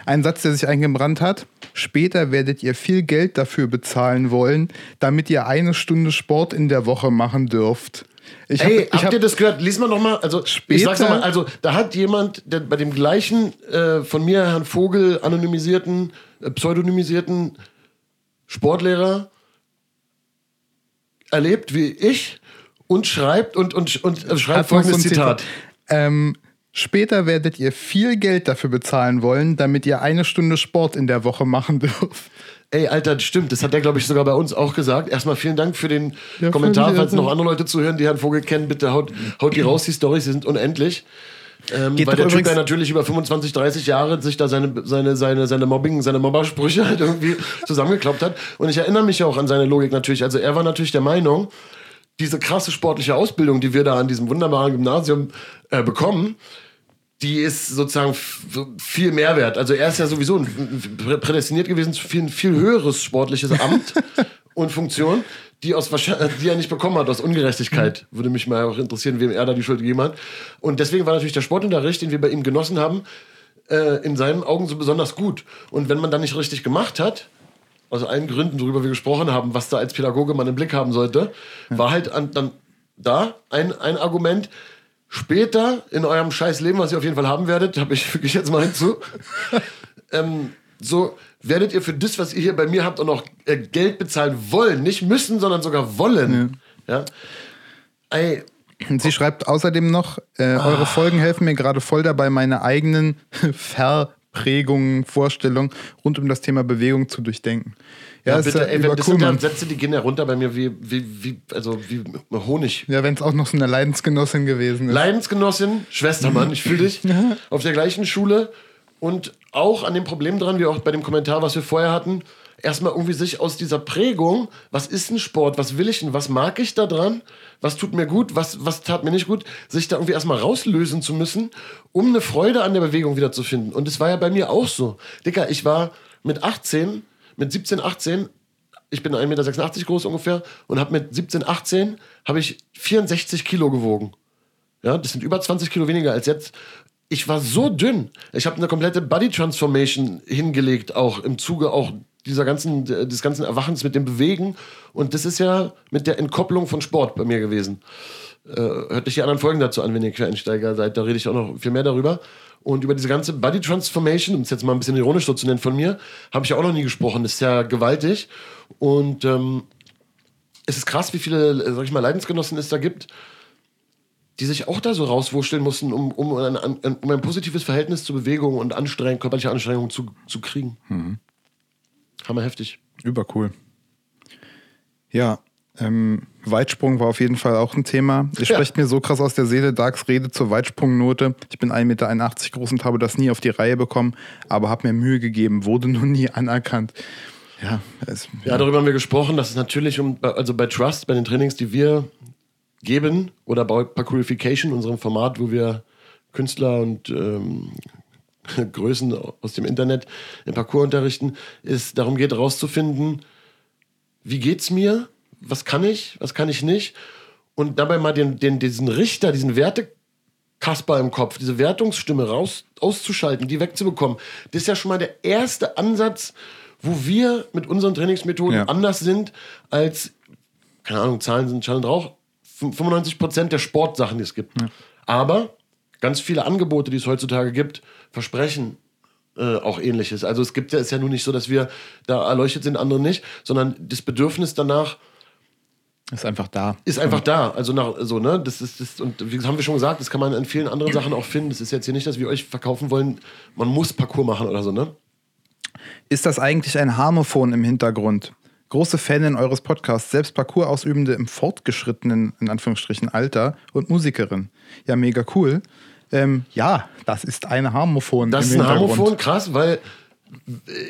Ein Satz, der sich eingebrannt hat. Später werdet ihr viel Geld dafür bezahlen wollen, damit ihr eine Stunde Sport in der Woche machen dürft. Ich hab, Ey, ich habt hab, ihr das gehört? Lies mal nochmal. Also, später, ich sag's nochmal, also, da hat jemand der, bei dem gleichen äh, von mir, Herrn Vogel, anonymisierten, äh, pseudonymisierten Sportlehrer erlebt wie ich und schreibt und, und, und äh, schreibt folgendes Zitat. Zitat. Ähm, Später werdet ihr viel Geld dafür bezahlen wollen, damit ihr eine Stunde Sport in der Woche machen dürft. Ey, Alter, stimmt. Das hat der, glaube ich, sogar bei uns auch gesagt. Erstmal vielen Dank für den ja, Kommentar. Falls noch andere Leute zuhören, die Herrn Vogel kennen, bitte haut, haut die raus. Die Storys sind unendlich. Ähm, weil der Typ, der natürlich über 25, 30 Jahre sich da seine, seine, seine, seine Mobbing, seine Mobbersprüche halt irgendwie zusammengekloppt hat. Und ich erinnere mich ja auch an seine Logik natürlich. Also er war natürlich der Meinung, diese krasse sportliche Ausbildung, die wir da an diesem wunderbaren Gymnasium äh, bekommen, die ist sozusagen viel mehr wert. Also er ist ja sowieso prädestiniert gewesen für ein viel höheres sportliches Amt und Funktion, die, aus, die er nicht bekommen hat aus Ungerechtigkeit. Würde mich mal auch interessieren, wem er da die Schuld gegeben hat. Und deswegen war natürlich der Sportunterricht, den wir bei ihm genossen haben, äh, in seinen Augen so besonders gut. Und wenn man dann nicht richtig gemacht hat, aus allen Gründen, worüber wir gesprochen haben, was da als Pädagoge man im Blick haben sollte, war halt an, dann da ein, ein Argument. Später in eurem scheiß Leben, was ihr auf jeden Fall haben werdet, habe ich füge ich jetzt mal hinzu, ähm, so werdet ihr für das, was ihr hier bei mir habt, auch noch äh, Geld bezahlen wollen. Nicht müssen, sondern sogar wollen. Ja. ja? Ey, Sie schreibt außerdem noch, äh, eure Folgen helfen mir gerade voll dabei, meine eigenen Ver Prägungen, Vorstellungen rund um das Thema Bewegung zu durchdenken. Ja, ja bitte, ey, wenn, das sind dann Sätze, die gehen ja runter bei mir wie, wie, wie, also wie Honig. Ja, wenn es auch noch so eine Leidensgenossin gewesen ist. Leidensgenossin, Schwestermann, ich fühle dich, auf der gleichen Schule und auch an dem Problem dran, wie auch bei dem Kommentar, was wir vorher hatten, erstmal irgendwie sich aus dieser Prägung, was ist ein Sport, was will ich denn, was mag ich da dran, was tut mir gut, was, was tat mir nicht gut, sich da irgendwie erstmal rauslösen zu müssen, um eine Freude an der Bewegung wieder zu finden. Und das war ja bei mir auch so. Dicker, ich war mit 18, mit 17, 18, ich bin 1,86 Meter groß ungefähr und habe mit 17, 18 habe ich 64 Kilo gewogen. Ja, das sind über 20 Kilo weniger als jetzt. Ich war so dünn. Ich habe eine komplette Body Transformation hingelegt, auch im Zuge auch dieser ganzen, des ganzen Erwachens mit dem Bewegen. Und das ist ja mit der Entkopplung von Sport bei mir gewesen. Äh, hört euch die anderen Folgen dazu an, wenn ihr Quereinsteiger seid. Da rede ich auch noch viel mehr darüber. Und über diese ganze Body Transformation, um es jetzt mal ein bisschen ironisch so zu nennen von mir, habe ich auch noch nie gesprochen. Das ist ja gewaltig. Und ähm, es ist krass, wie viele, sag ich mal, Leidensgenossen es da gibt, die sich auch da so rauswurschteln mussten, um, um, ein, um ein positives Verhältnis zur Bewegung und Anstrengung, körperlicher Anstrengung zu, zu kriegen. Mhm. Hammer heftig. Übercool. Ja, ähm, Weitsprung war auf jeden Fall auch ein Thema. Ihr ja. sprecht mir so krass aus der Seele, Darks Rede zur Weitsprungnote. Ich bin 1,81 Meter groß und habe das nie auf die Reihe bekommen, aber habe mir Mühe gegeben, wurde nun nie anerkannt. Ja, es, ja. ja, darüber haben wir gesprochen, dass es natürlich um, also bei Trust, bei den Trainings, die wir geben, oder bei Parkourification, unserem Format, wo wir Künstler und ähm, Größen aus dem Internet im Parcours unterrichten, ist darum geht, herauszufinden, wie geht's mir, was kann ich, was kann ich nicht und dabei mal den, den, diesen Richter, diesen Wertekasper im Kopf, diese Wertungsstimme raus, auszuschalten, die wegzubekommen. Das ist ja schon mal der erste Ansatz, wo wir mit unseren Trainingsmethoden ja. anders sind als, keine Ahnung, Zahlen sind Schall und Rauch, 95 Prozent der Sportsachen, die es gibt. Ja. Aber ganz viele Angebote, die es heutzutage gibt, versprechen äh, auch ähnliches. Also es gibt ja, ist ja nun nicht so, dass wir da erleuchtet sind, andere nicht, sondern das Bedürfnis danach ist einfach da. Ist einfach da. Also nach, so, ne? Das ist, das, und wie haben wir schon gesagt, das kann man in vielen anderen Sachen auch finden. Das ist jetzt hier nicht, dass wir euch verkaufen wollen, man muss Parcours machen oder so, ne? Ist das eigentlich ein Harmophon im Hintergrund? Große Fanin eures Podcasts, selbst Parcours-Ausübende im fortgeschrittenen, in Anführungsstrichen, Alter und Musikerin. Ja, mega cool. Ähm, ja, das ist ein Harmophon. Das ist ein Harmophon, krass, weil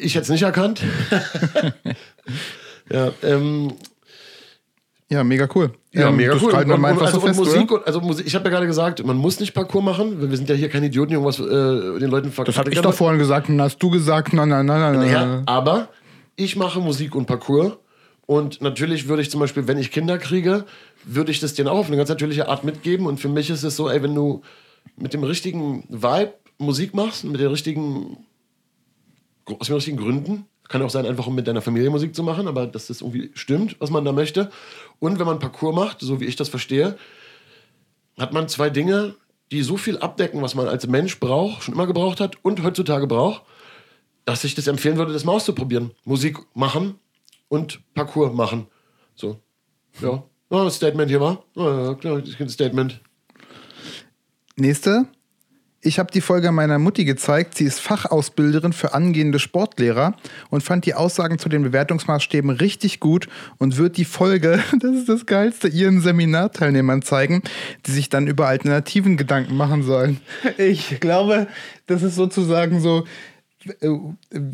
ich jetzt nicht erkannt. ja, ähm, ja, mega cool. Ja, ähm, mega cool. Und, und, also, so fest, Musik, also Musik, ich habe ja gerade gesagt, man muss nicht Parcours machen, weil wir sind ja hier keine Idioten, die irgendwas äh, den Leuten verkaufen. Das habe ich doch vorhin gesagt und hast du gesagt, nein, nein, nein, nein. Ja, aber ich mache Musik und Parcours. Und natürlich würde ich zum Beispiel, wenn ich Kinder kriege, würde ich das denen auch auf eine ganz natürliche Art mitgeben. Und für mich ist es so, ey, wenn du mit dem richtigen Vibe Musik machst, mit den richtigen, aus den richtigen Gründen, kann auch sein, einfach um mit deiner Familie Musik zu machen, aber dass das irgendwie stimmt, was man da möchte. Und wenn man Parcours macht, so wie ich das verstehe, hat man zwei Dinge, die so viel abdecken, was man als Mensch braucht, schon immer gebraucht hat und heutzutage braucht, dass ich das empfehlen würde, das mal auszuprobieren. Musik machen und Parcours machen. So. Ja. Oh, Statement hier war. Oh, ja, klar, ein Statement. Nächste. Ich habe die Folge meiner Mutti gezeigt. Sie ist Fachausbilderin für angehende Sportlehrer und fand die Aussagen zu den Bewertungsmaßstäben richtig gut und wird die Folge, das ist das Geilste, ihren Seminarteilnehmern zeigen, die sich dann über Alternativen Gedanken machen sollen. Ich glaube, das ist sozusagen so,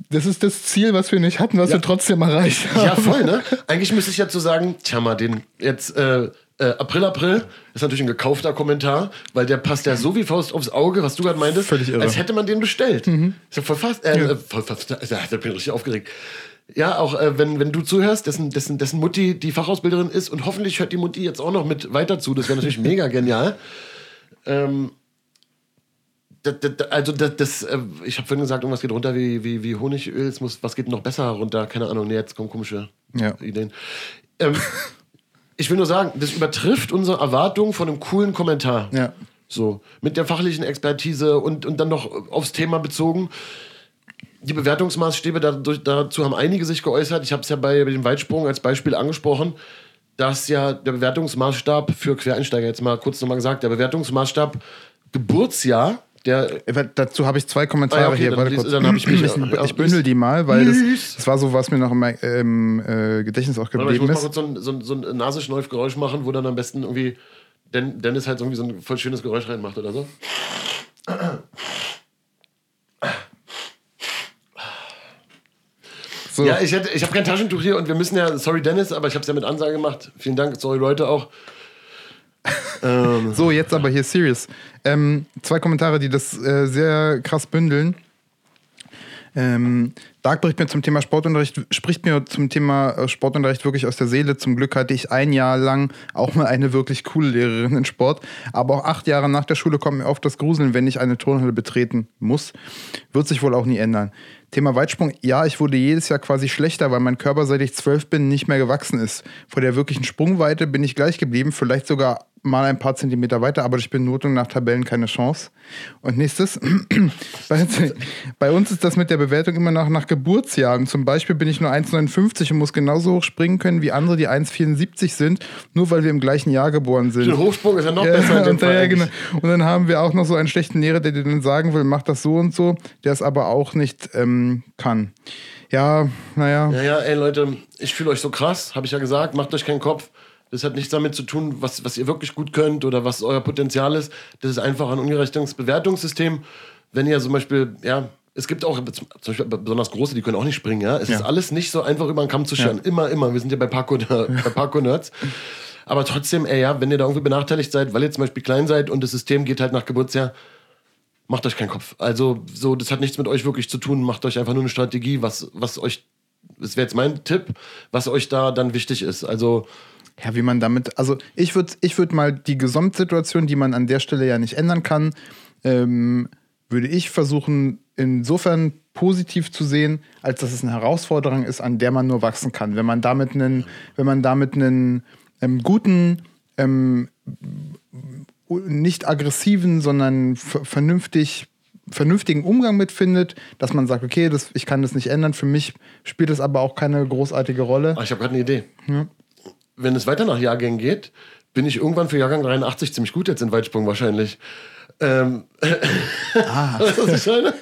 das ist das Ziel, was wir nicht hatten, was Ja. wir trotzdem erreicht haben. Ja, voll, ne? Eigentlich müsste ich ja zu sagen, tja mal, den jetzt äh, äh, April, April ist natürlich ein gekaufter Kommentar, weil der passt ja so wie Faust aufs Auge, was du gerade meintest, Völlig irre. als hätte man den bestellt. Ist ja voll fast, äh, äh, voll fast, da bin ich richtig aufgeregt. Ja, auch äh, wenn, wenn du zuhörst, dessen, dessen, dessen Mutti die Fachausbilderin ist und hoffentlich hört die Mutti jetzt auch noch mit weiter zu, das wäre natürlich mega genial. Ähm, das, das, also das, das ich habe vorhin gesagt, irgendwas geht runter wie, wie, wie Honigöl, es muss, was geht noch besser runter? Keine Ahnung, nee, jetzt kommen komische Ja. Ideen. Ähm, ich will nur sagen, das übertrifft unsere Erwartungen von einem coolen Kommentar. Ja. So, mit der fachlichen Expertise und, und dann noch aufs Thema bezogen. Die Bewertungsmaßstäbe, dadurch, dazu haben einige sich geäußert. Ich habe es ja bei, bei dem Weitsprung als Beispiel angesprochen, dass ja der Bewertungsmaßstab für Quereinsteiger, jetzt mal kurz nochmal gesagt, der Bewertungsmaßstab Geburtsjahr, der Äh, Dazu habe ich zwei Kommentare Ah ja, okay, hier. dann Warte kurz. dann ich mich- ich, ja, bündel die mal, weil das, das war so, was mir noch im ähm, äh, Gedächtnis auch Warte mal, ich geblieben muss mal ist. kurz so ein, so ein, so ein Nasenschneufgeräusch machen, wo dann am besten irgendwie Den, Dennis halt irgendwie so ein voll schönes Geräusch reinmacht oder so. So, Ja, ich, hätte- ich habe kein Taschentuch hier und wir müssen ja, sorry Dennis, aber ich habe es ja mit Ansage gemacht. Vielen Dank, sorry Leute auch. So, jetzt aber hier serious. Ähm, zwei Kommentare, die das äh, sehr krass bündeln. Ähm, Dark bricht mir zum Thema Sportunterricht, spricht mir zum Thema äh, Sportunterricht wirklich aus der Seele. Zum Glück hatte ich ein Jahr lang auch mal eine wirklich coole Lehrerin in Sport. Aber auch acht Jahre nach der Schule kommt mir oft das Gruseln, wenn ich eine Turnhalle betreten muss. Wird sich wohl auch nie ändern. Thema Weitsprung, ja, ich wurde jedes Jahr quasi schlechter, weil mein Körper, seit ich zwölf bin, nicht mehr gewachsen ist. Vor der wirklichen Sprungweite bin ich gleich geblieben, vielleicht sogar mal ein paar Zentimeter weiter, aber durch Benotung nach Tabellen keine Chance. Und nächstes, bei, uns ist das mit der Bewertung immer noch nach Geburtsjahren. Zum Beispiel bin ich nur 1,59 und muss genauso hoch springen können wie andere, die 1,74 sind, nur weil wir im gleichen Jahr geboren sind. Der Hochsprung ist ja noch Ja, besser in dem und, Fall. ja, genau. und dann haben wir auch noch so einen schlechten Lehrer, der dir dann sagen will, mach das so und so, der es aber auch nicht ähm, kann. Ja, naja. Ja, ja, ey Leute, ich fühle euch so krass, habe ich ja gesagt, macht euch keinen Kopf. Das hat nichts damit zu tun, was, was ihr wirklich gut könnt oder was euer Potenzial ist. Das ist einfach ein ungerechtes Bewertungssystem. Wenn ihr zum Beispiel, ja, es gibt auch zum Beispiel besonders große, die können auch nicht springen, ja. Es Ja. ist alles nicht so einfach über den Kamm zu scheren. Immer, immer. Wir sind ja bei Parkour, bei Parkour-Nerds. Aber trotzdem, ey, ja, wenn ihr da irgendwie benachteiligt seid, weil ihr zum Beispiel klein seid und das System geht halt nach Geburtsjahr, macht euch keinen Kopf. Also, so, das hat nichts mit euch wirklich zu tun. Macht euch einfach nur eine Strategie, was, was euch, das wäre jetzt mein Tipp, was euch da dann wichtig ist. Also, Ja, wie man damit, also ich würde ich würd mal die Gesamtsituation, die man an der Stelle ja nicht ändern kann, ähm, würde ich versuchen, insofern positiv zu sehen, als dass es eine Herausforderung ist, an der man nur wachsen kann. Wenn man damit einen, wenn man damit einen ähm, guten, ähm, nicht aggressiven, sondern ver- vernünftig vernünftigen Umgang mitfindet, dass man sagt, okay, das, ich kann das nicht ändern, für mich spielt es aber auch keine großartige Rolle. ah, ich habe gerade eine Idee. Wenn es weiter nach Jahrgängen geht, bin ich irgendwann für Jahrgang 83 ziemlich gut jetzt in Weitsprung wahrscheinlich. Ähm, Ah. weißt du, was ich meine?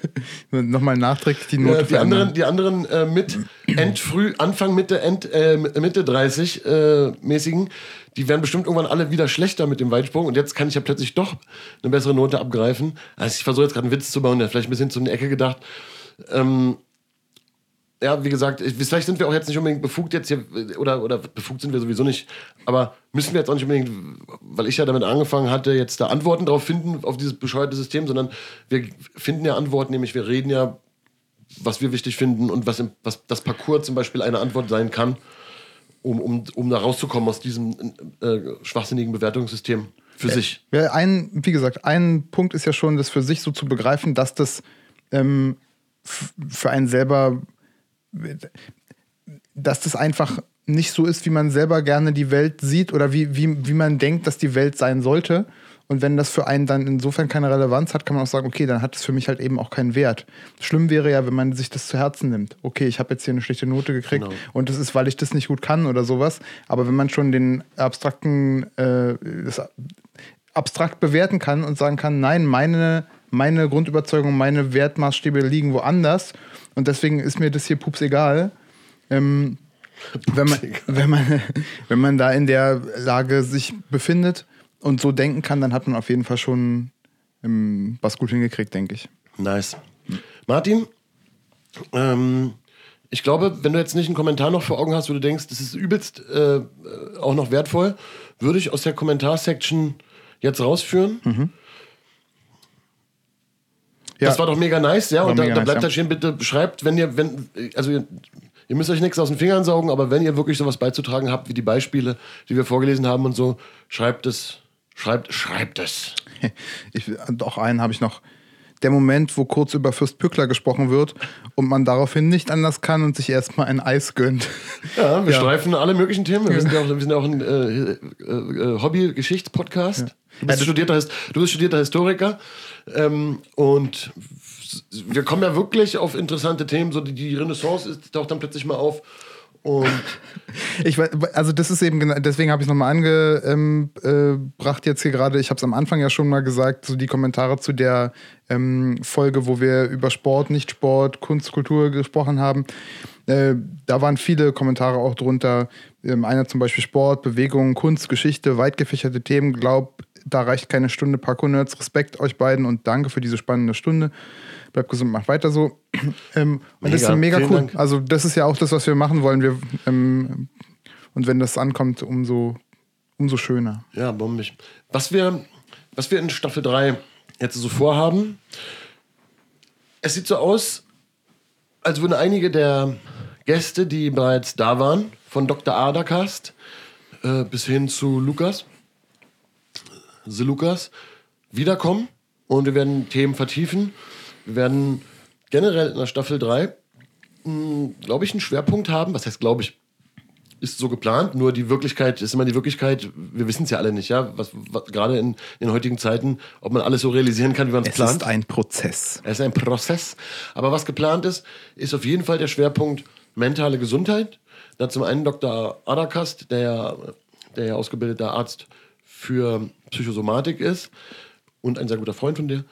Nochmal nachträglich die Note Ja, die anderen, die anderen äh, mit Endfrüh, Anfang, Mitte, End, äh, Mitte 30 äh, mäßigen, die werden bestimmt irgendwann alle wieder schlechter mit dem Weitsprung und jetzt kann ich ja plötzlich doch eine bessere Note abgreifen. Also ich versuche jetzt gerade einen Witz zu bauen, der vielleicht ein bisschen zu eine Ecke gedacht. Ähm, ja, wie gesagt, ich- vielleicht sind wir auch jetzt nicht unbedingt befugt jetzt hier, oder, oder befugt sind wir sowieso nicht, aber müssen wir jetzt auch nicht unbedingt, weil ich ja damit angefangen hatte, jetzt da Antworten drauf finden, auf dieses bescheuerte System, sondern wir finden ja Antworten, nämlich wir reden ja was wir wichtig finden und was, im, was das Parcours zum Beispiel eine Antwort sein kann, um, um, um da rauszukommen aus diesem äh, schwachsinnigen Bewertungssystem für ja. sich. Ja, ein, wie gesagt, ein Punkt ist ja schon, das für sich so zu begreifen, dass das ähm, für einen selber, dass das einfach nicht so ist, wie man selber gerne die Welt sieht oder wie, wie, wie man denkt, dass die Welt sein sollte. Und wenn das für einen dann insofern keine Relevanz hat, kann man auch sagen, okay, dann hat es für mich halt eben auch keinen Wert. Schlimm wäre ja, wenn man sich das zu Herzen nimmt. Okay, ich habe jetzt hier eine schlechte Note gekriegt genau. und das ist, weil ich das nicht gut kann oder sowas. Aber wenn man schon den abstrakten, äh, das abstrakt bewerten kann und sagen kann, nein, meine, meine Grundüberzeugung, meine Wertmaßstäbe liegen woanders und deswegen ist mir das hier pups egal. Ähm, wenn man, wenn, man, wenn man da in der Lage sich befindet und so denken kann, dann hat man auf jeden Fall schon ähm, was gut hingekriegt, denke ich. Nice. Martin, ähm, ich glaube, wenn du jetzt nicht einen Kommentar noch vor Augen hast, wo du denkst, das ist übelst äh, auch noch wertvoll, würde ich aus der Kommentarsection jetzt rausführen. Mhm. Ja. Das war doch mega nice, ja. War und da, da, bleibt nice, da stehen, bitte schreibt, wenn ihr, wenn, also ihr, ihr müsst euch nichts aus den Fingern saugen, aber wenn ihr wirklich sowas beizutragen habt, wie die Beispiele, die wir vorgelesen haben und so, schreibt es Schreibt, schreibt es. Ich, doch einen habe ich noch. Der Moment, wo kurz über Fürst Pückler gesprochen wird und man daraufhin nicht anders kann und sich erstmal ein Eis gönnt. Ja, wir ja. streifen alle möglichen Themen. Wir sind ja auch, wir sind ja auch ein äh, äh, Hobby-Geschichtspodcast. Ja. Du, bist studierter, du bist studierter Historiker ähm, und wir kommen ja wirklich auf interessante Themen. So die, die Renaissance ist, taucht dann plötzlich mal auf und ich also das ist eben genau, deswegen habe ich es nochmal angebracht ähm, äh, jetzt hier gerade. Ich habe es am Anfang ja schon mal gesagt, so die Kommentare zu der ähm, Folge, wo wir über Sport, Nicht-Sport, Kunst, Kultur gesprochen haben. Äh, da waren viele Kommentare auch drunter. Ähm, einer zum Beispiel Sport, Bewegung, Kunst, Geschichte, weit gefächerte Themen. Glaub, da reicht keine Stunde. Parkour Nerds, Respekt euch beiden und danke für diese spannende Stunde bleibt gesund, macht weiter so. Ähm, und das ist mega cool. Dank. Also, das ist ja auch das, was wir machen wollen. Wir, ähm, und wenn das ankommt, umso, umso schöner. Ja, bombig. Was wir, was wir in Staffel 3 jetzt so vorhaben, es sieht so aus, als würden einige der Gäste, die bereits da waren, von Dr. Adakast äh, bis hin zu Lukas, The Lukas, wiederkommen und wir werden Themen vertiefen. Wir werden generell in der Staffel 3, hm, glaube ich, einen Schwerpunkt haben. Was heißt, glaube ich, ist so geplant, nur die Wirklichkeit ist immer die Wirklichkeit, wir wissen es ja alle nicht, ja, was, was gerade in, in den heutigen Zeiten, ob man alles so realisieren kann, wie man es plant. Es ist ein Prozess. Es ist ein Prozess. Aber was geplant ist, ist auf jeden Fall der Schwerpunkt mentale Gesundheit. Da zum einen Dr. Adakast, der, der ja ausgebildeter Arzt für Psychosomatik ist und ein sehr guter Freund von dir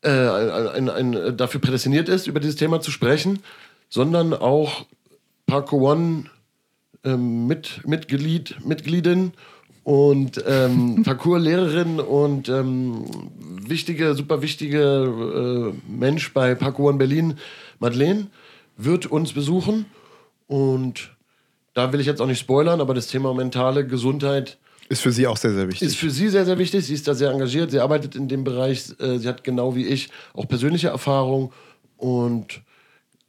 äh, ein, ein, ein, dafür prädestiniert ist, über dieses Thema zu sprechen, sondern auch Parko One ähm, mit, Mitglied, Mitgliedin und ähm, Parkour-Lehrerin und ähm, wichtige, super wichtige äh, Mensch bei Parkour One Berlin, Madeleine, wird uns besuchen und da will ich jetzt auch nicht spoilern, aber das Thema mentale Gesundheit ist für sie auch sehr, sehr wichtig. Ist für sie sehr, sehr wichtig. Sie ist da sehr engagiert. Sie arbeitet in dem Bereich. Äh, sie hat genau wie ich auch persönliche Erfahrung. Und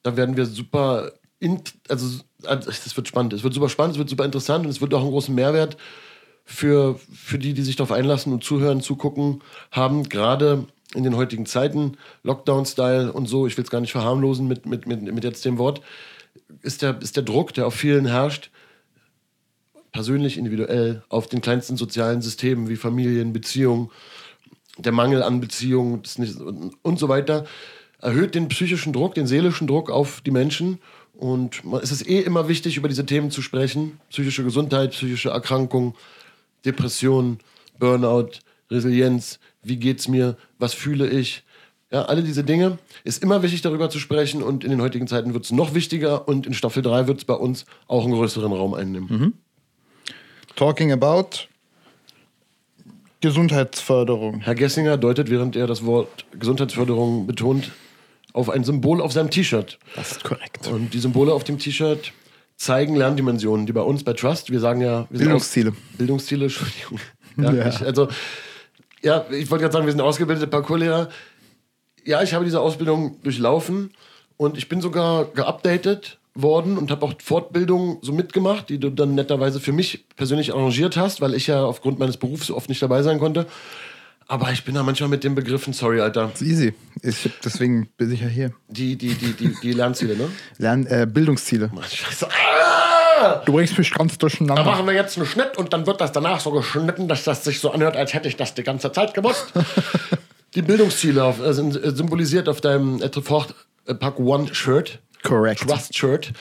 da werden wir super. also, das wird spannend. Es wird super spannend, es wird super interessant und es wird auch einen großen Mehrwert für, für die, die sich darauf einlassen und zuhören, zugucken haben. Gerade in den heutigen Zeiten, Lockdown-Style und so, ich will es gar nicht verharmlosen mit, mit, mit, mit jetzt dem Wort, ist der, ist der Druck, der auf vielen herrscht, persönlich, individuell, auf den kleinsten sozialen Systemen wie Familien, Beziehungen, der Mangel an Beziehungen und so weiter, erhöht den psychischen Druck, den seelischen Druck auf die Menschen. Und es ist eh immer wichtig, über diese Themen zu sprechen. Psychische Gesundheit, psychische Erkrankung, Depression, Burnout, Resilienz, wie geht's mir, was fühle ich. Ja, alle diese Dinge ist immer wichtig, darüber zu sprechen und in den heutigen Zeiten wird es noch wichtiger und in Staffel 3 wird es bei uns auch einen größeren Raum einnehmen. Mhm. Talking about Gesundheitsförderung. Herr Gessinger deutet, während er das Wort Gesundheitsförderung betont, auf ein Symbol auf seinem T-Shirt. Das ist korrekt. Und die Symbole auf dem T-Shirt zeigen Lerndimensionen, die bei uns bei Trust, wir sagen ja... Wir Bildungsziele. Aus, Bildungsziele, Entschuldigung. Ja, ja. Ich, also, ja, ich wollte gerade sagen, wir sind ausgebildete Parkourlehrer. Ja, ich habe diese Ausbildung durchlaufen und ich bin sogar geupdatet worden und habe auch Fortbildungen so mitgemacht, die du dann netterweise für mich persönlich arrangiert hast, weil ich ja aufgrund meines Berufs so oft nicht dabei sein konnte. Aber ich bin da manchmal mit den Begriffen, sorry, Alter. Das ist easy. Ich, deswegen bin ich ja hier. Die, die, die, die, die Lernziele, ne? Lern, äh, Bildungsziele. Scheiße. Ah! Du bringst mich ganz Da durcheinander. machen wir jetzt einen Schnitt und dann wird das danach so geschnitten, dass das sich so anhört, als hätte ich das die ganze Zeit gewusst. die Bildungsziele auf, äh, sind äh, symbolisiert auf deinem Trefort äh, Pack One Shirt. Correct. Trust Shirt.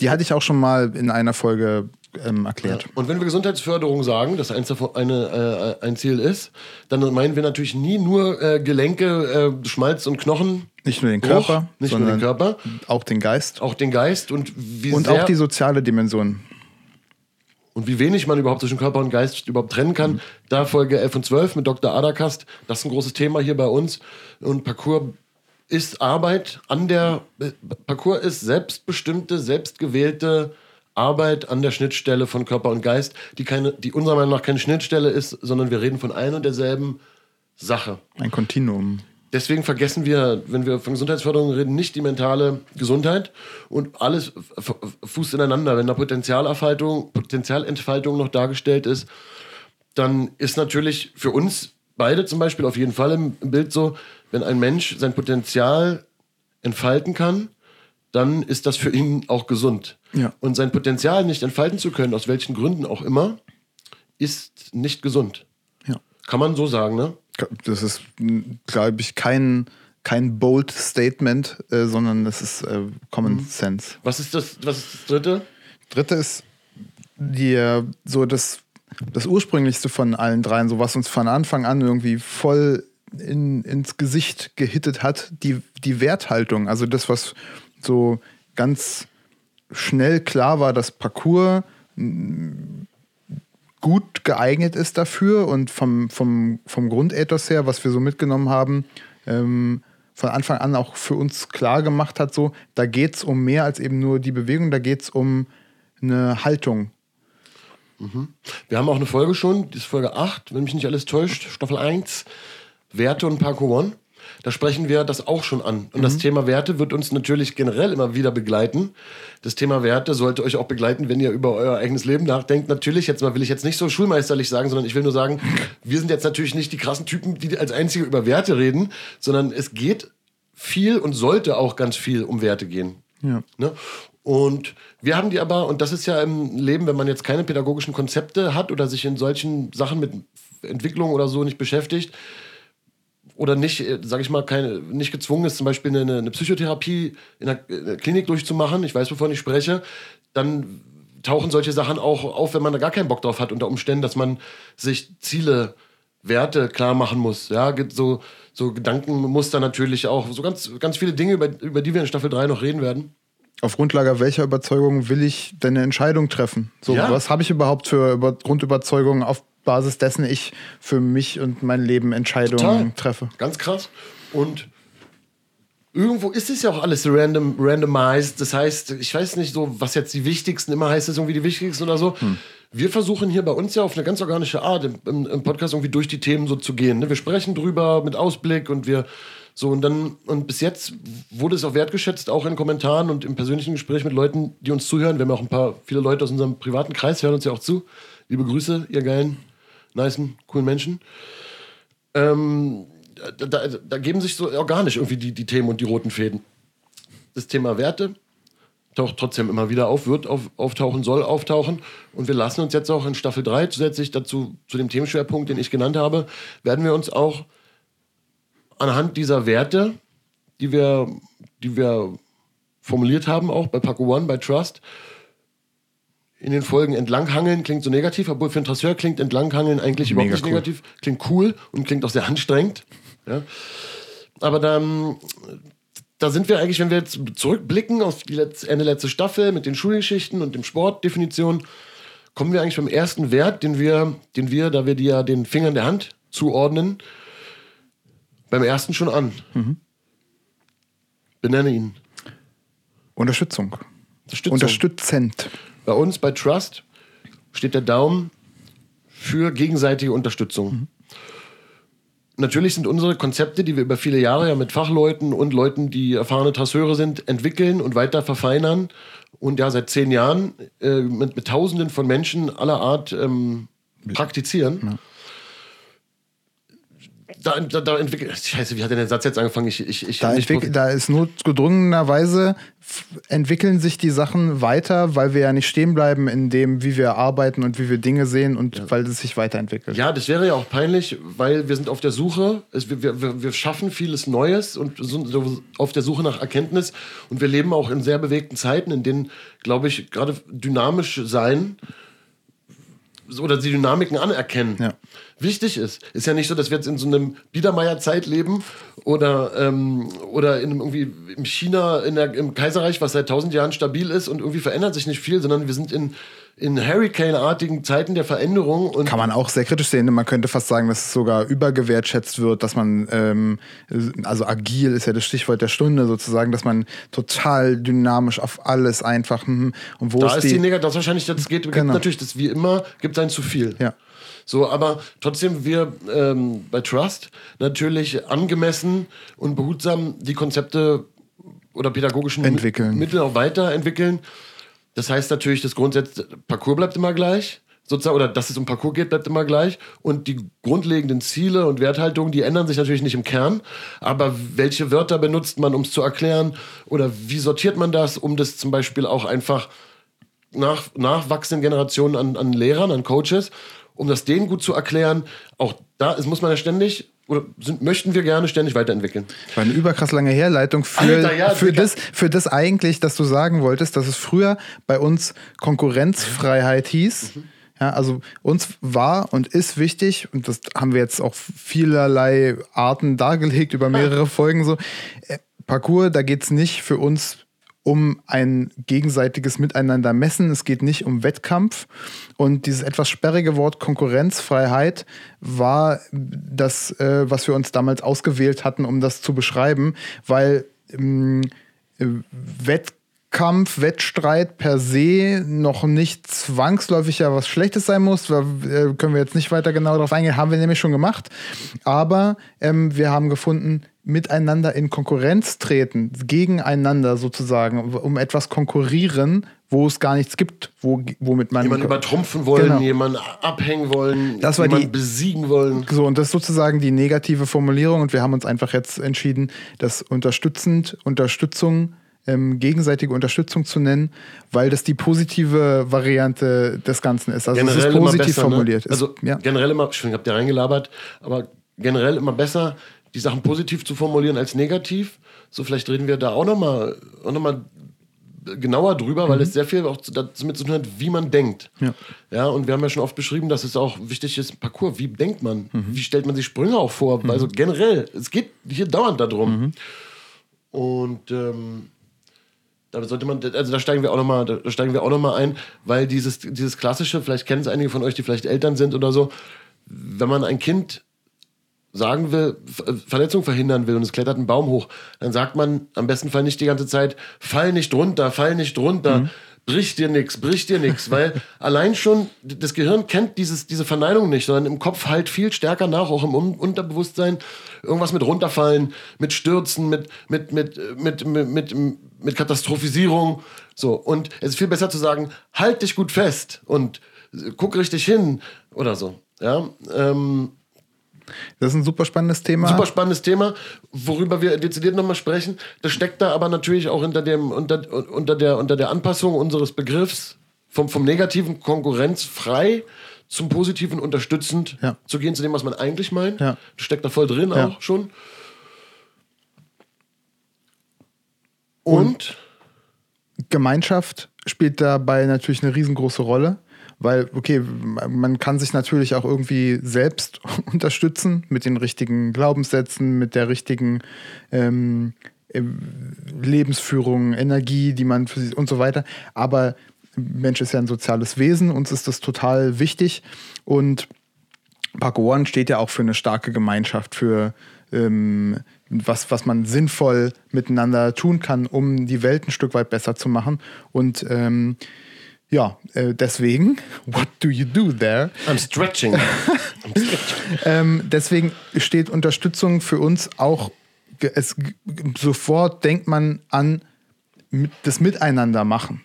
Die hatte ich auch schon mal in einer Folge ähm, erklärt. Und wenn wir Gesundheitsförderung sagen, dass eins davon eine, äh, ein Ziel ist, dann meinen wir natürlich nie nur äh, Gelenke, äh, Schmalz und Knochen. Nicht nur den Bruch, Körper, nicht nur sondern den Körper, auch den Geist. auch den Geist und wie Und sehr auch die soziale Dimension. Und wie wenig man überhaupt zwischen Körper und Geist überhaupt trennen kann. Da Folge 11 und 12 mit Dr. Adakast, das ist ein großes Thema hier bei uns. Und Parcours ist Arbeit an der, Parcours ist selbstbestimmte, selbstgewählte Arbeit an der Schnittstelle von Körper und Geist, die, keine, die unserer Meinung nach keine Schnittstelle ist, sondern wir reden von einer und derselben Sache. Ein Kontinuum. Deswegen vergessen wir, wenn wir von Gesundheitsförderung reden, nicht die mentale Gesundheit und alles fußt ineinander. Wenn da Potenzialentfaltung, Potenzialentfaltung noch dargestellt ist, dann ist natürlich für uns beide zum Beispiel auf jeden Fall im im Bild so, wenn ein Mensch sein Potenzial entfalten kann, dann ist das für ihn auch gesund. Ja. Und sein Potenzial nicht entfalten zu können, aus welchen Gründen auch immer, ist nicht gesund. Ja. Kann man so sagen, ne? Das ist, glaube ich, kein, kein bold Statement, äh, sondern das ist äh, Common Sense. Was ist das, was ist das dritte? Dritte ist die, so das, das ursprünglichste von allen dreien, so was uns von Anfang an irgendwie voll in, ins Gesicht gehittet hat, die, die Werthaltung. Also das, was so ganz schnell klar war, dass Parcours mm, gut geeignet ist dafür und vom, vom, vom Grundethos her, was wir so mitgenommen haben, ähm, von Anfang an auch für uns klar gemacht hat, so, da geht es um mehr als eben nur die Bewegung, da geht es um eine Haltung. Wir haben auch eine Folge schon, die ist Folge 8, wenn mich nicht alles täuscht, Staffel 1, Werte und Parkour One. Da sprechen wir das auch schon an. Und das Thema Werte wird uns natürlich generell immer wieder begleiten. Das Thema Werte sollte euch auch begleiten, wenn ihr über euer eigenes Leben nachdenkt. Natürlich, jetzt mal will ich jetzt nicht so schulmeisterlich sagen, sondern ich will nur sagen, wir sind jetzt natürlich nicht die krassen Typen, die als einzige über Werte reden, sondern es geht viel und sollte auch ganz viel um Werte gehen. Ja. Ne? Und wir haben die aber, und das ist ja im Leben, wenn man jetzt keine pädagogischen Konzepte hat oder sich in solchen Sachen mit Entwicklung oder so nicht beschäftigt oder nicht, sage ich mal, keine, nicht gezwungen ist, zum Beispiel eine, eine Psychotherapie in der, in der Klinik durchzumachen, ich weiß, wovon ich spreche, dann tauchen solche Sachen auch auf, wenn man da gar keinen Bock drauf hat, unter Umständen, dass man sich Ziele, Werte klar machen muss. Ja, gibt so, so Gedankenmuster natürlich auch, so ganz, ganz viele Dinge, über, über die wir in Staffel 3 noch reden werden. Auf Grundlage welcher Überzeugung will ich denn eine Entscheidung treffen? So, Ja. was habe ich überhaupt für über Grundüberzeugungen, auf Basis dessen ich für mich und mein Leben Entscheidungen Total. treffe? Ganz krass. Und irgendwo ist es ja auch alles random, randomized. Das heißt, ich weiß nicht so, was jetzt die wichtigsten, immer heißt es irgendwie die wichtigsten oder so. Wir versuchen hier bei uns ja auf eine ganz organische Art im, im, im Podcast irgendwie durch die Themen so zu gehen. Ne? Wir sprechen drüber mit Ausblick und wir so und dann, und bis jetzt wurde es auch wertgeschätzt, auch in Kommentaren und im persönlichen Gespräch mit Leuten, die uns zuhören. Wir haben auch ein paar, viele Leute aus unserem privaten Kreis hören uns ja auch zu. Liebe Grüße, ihr geilen, nicen, coolen Menschen ähm, da, da, da geben sich so organisch irgendwie die, die Themen und die roten Fäden. Das Thema Werte taucht trotzdem immer wieder auf, wird auf, auftauchen, soll auftauchen. Und wir lassen uns jetzt auch in Staffel 3 zusätzlich dazu, zu dem Themenschwerpunkt, den ich genannt habe, werden wir uns auch anhand dieser Werte, die wir, die wir formuliert haben, auch bei Paco One, bei Trust, in den Folgen entlanghangeln klingt so negativ, obwohl für einen Trasseur klingt entlanghangeln eigentlich überhaupt Mega nicht cool. negativ. Klingt cool und klingt auch sehr anstrengend. Ja. Aber dann, da sind wir eigentlich, wenn wir jetzt zurückblicken auf die letzte, Ende letzte Staffel mit den Schulgeschichten und dem Sportdefinition, kommen wir eigentlich beim ersten Wert, den wir, den wir, da wir die ja den Fingern der Hand zuordnen, beim ersten schon an. Benenne ihn. Unterstützung. Unterstützung. Unterstützend. Bei uns bei Trust steht der Daumen für gegenseitige Unterstützung. natürlich sind unsere Konzepte, die wir über viele Jahre ja mit Fachleuten und Leuten, die erfahrene Trasseure sind, entwickeln und weiter verfeinern und ja seit zehn Jahren äh, mit, mit Tausenden von Menschen aller Art ähm, praktizieren. Ja da, da, da entwickelt. Scheiße, wie hat denn der Satz jetzt angefangen? Ich, ich, ich da, da ist notgedrungenerweise entwickeln sich die Sachen weiter, weil wir ja nicht stehen bleiben in dem, wie wir arbeiten und wie wir Dinge sehen und ja. weil es sich weiterentwickelt. Ja, das wäre ja auch peinlich, weil wir sind auf der Suche, es, wir, wir, wir schaffen vieles Neues und sind auf der Suche nach Erkenntnis und wir leben auch in sehr bewegten Zeiten, in denen, glaube ich, gerade dynamisch sein oder die Dynamiken anerkennen. Ja. Wichtig ist, ist ja nicht so, dass wir jetzt in so einem Biedermeier-Zeit leben oder, ähm, oder in irgendwie in China, in der, im Kaiserreich, was seit tausend Jahren stabil ist und irgendwie verändert sich nicht viel, sondern wir sind in, in Hurricane-artigen Zeiten der Veränderung. Und Kann man auch sehr kritisch sehen. Man könnte fast sagen, dass es sogar übergewertschätzt wird, dass man, ähm, also agil ist ja das Stichwort der Stunde sozusagen, dass man total dynamisch auf alles einfach. Hm, und wo da ist die, die Negativ, das wahrscheinlich, das geht, genau. natürlich, das wie immer, gibt es ein zu viel. Ja. So, aber trotzdem wir ähm, bei Trust natürlich angemessen und behutsam die Konzepte oder pädagogischen entwickeln. Mittel auch weiterentwickeln. Das heißt natürlich, das Grundsatz Parcours bleibt immer gleich. Sozusagen, oder dass es um Parcours geht, bleibt immer gleich. Und die grundlegenden Ziele und Werthaltungen, die ändern sich natürlich nicht im Kern. Aber welche Wörter benutzt man, um es zu erklären? Oder wie sortiert man das, um das zum Beispiel auch einfach nach nachwachsenden Generationen an, an Lehrern, an Coaches, um das denen gut zu erklären, auch da ist, muss man ja ständig oder sind, möchten wir gerne ständig weiterentwickeln. War eine überkrass lange Herleitung für, Alter, ja, für, das, für das eigentlich, dass du sagen wolltest, dass es früher bei uns Konkurrenzfreiheit hieß. Mhm. Ja, also uns war und ist wichtig, und das haben wir jetzt auch vielerlei Arten dargelegt über mehrere Folgen so. Äh, Parcours, da geht es nicht für uns um ein gegenseitiges Miteinander messen. Es geht nicht um Wettkampf. Und dieses etwas sperrige Wort Konkurrenzfreiheit war das, äh, was wir uns damals ausgewählt hatten, um das zu beschreiben, weil ähm, äh, Wettkampf, Wettstreit per se noch nicht zwangsläufig ja was Schlechtes sein muss. Da äh, können wir jetzt nicht weiter genau darauf eingehen, haben wir nämlich schon gemacht. Aber ähm, wir haben gefunden, miteinander in Konkurrenz treten, gegeneinander sozusagen, um etwas konkurrieren, wo es gar nichts gibt, wo, womit man. Jemanden übertrumpfen wollen, genau. jemanden abhängen wollen, das jemanden die, besiegen wollen. So, und das ist sozusagen die negative Formulierung. Und wir haben uns einfach jetzt entschieden, das unterstützend, Unterstützung, ähm, gegenseitige Unterstützung zu nennen, weil das die positive Variante des Ganzen ist. Also generell es ist positiv besser, ne? formuliert. Ne? Also ja. generell immer, ich habe dir reingelabert, aber generell immer besser, die Sachen positiv zu formulieren als negativ. So, vielleicht reden wir da auch nochmal auch noch mal genauer drüber, mhm. weil es sehr viel auch damit zu tun hat, wie man denkt. Ja. ja, und wir haben ja schon oft beschrieben, dass es auch wichtig ist, Parcours, wie denkt man? Mhm. Wie stellt man sich Sprünge auch vor? Mhm. Also generell, es geht hier dauernd darum. Mhm. Und ähm, da sollte man, also da steigen wir auch nochmal, da steigen wir auch noch mal ein, weil dieses, dieses klassische, vielleicht kennen es einige von euch, die vielleicht Eltern sind oder so, wenn man ein Kind sagen will, Verletzung verhindern will und es klettert einen Baum hoch, dann sagt man am besten Fall nicht die ganze Zeit, fall nicht runter, fall nicht runter, mhm. Brich dir nichts, brich dir nichts, weil allein schon das Gehirn kennt dieses, diese Verneinung nicht, sondern im Kopf halt viel stärker nach, auch im Unterbewusstsein, irgendwas mit runterfallen, mit Stürzen, mit, mit, mit, mit, mit, mit, mit Katastrophisierung, so. Und es ist viel besser zu sagen, halt dich gut fest und guck richtig hin oder so, ja, ähm, das ist ein super spannendes Thema. Super spannendes Thema, worüber wir dezidiert nochmal sprechen. Das steckt da aber natürlich auch unter, dem, unter, unter, der, unter der Anpassung unseres Begriffs vom, vom negativen konkurrenzfrei zum positiven unterstützend ja. zu gehen, zu dem, was man eigentlich meint. Ja. Das steckt da voll drin ja. auch schon. Und, Und Gemeinschaft spielt dabei natürlich eine riesengroße Rolle. Weil, okay, man kann sich natürlich auch irgendwie selbst unterstützen mit den richtigen Glaubenssätzen, mit der richtigen ähm, äh, Lebensführung, Energie, die man für sich und so weiter. Aber Mensch ist ja ein soziales Wesen, uns ist das total wichtig. Und Park steht ja auch für eine starke Gemeinschaft, für ähm, was, was man sinnvoll miteinander tun kann, um die Welt ein Stück weit besser zu machen. Und ähm, ja, äh, deswegen, what do you do there? I'm stretching. I'm stretching. Ähm, deswegen steht Unterstützung für uns auch, ge- es, sofort denkt man an mit- das Miteinander machen.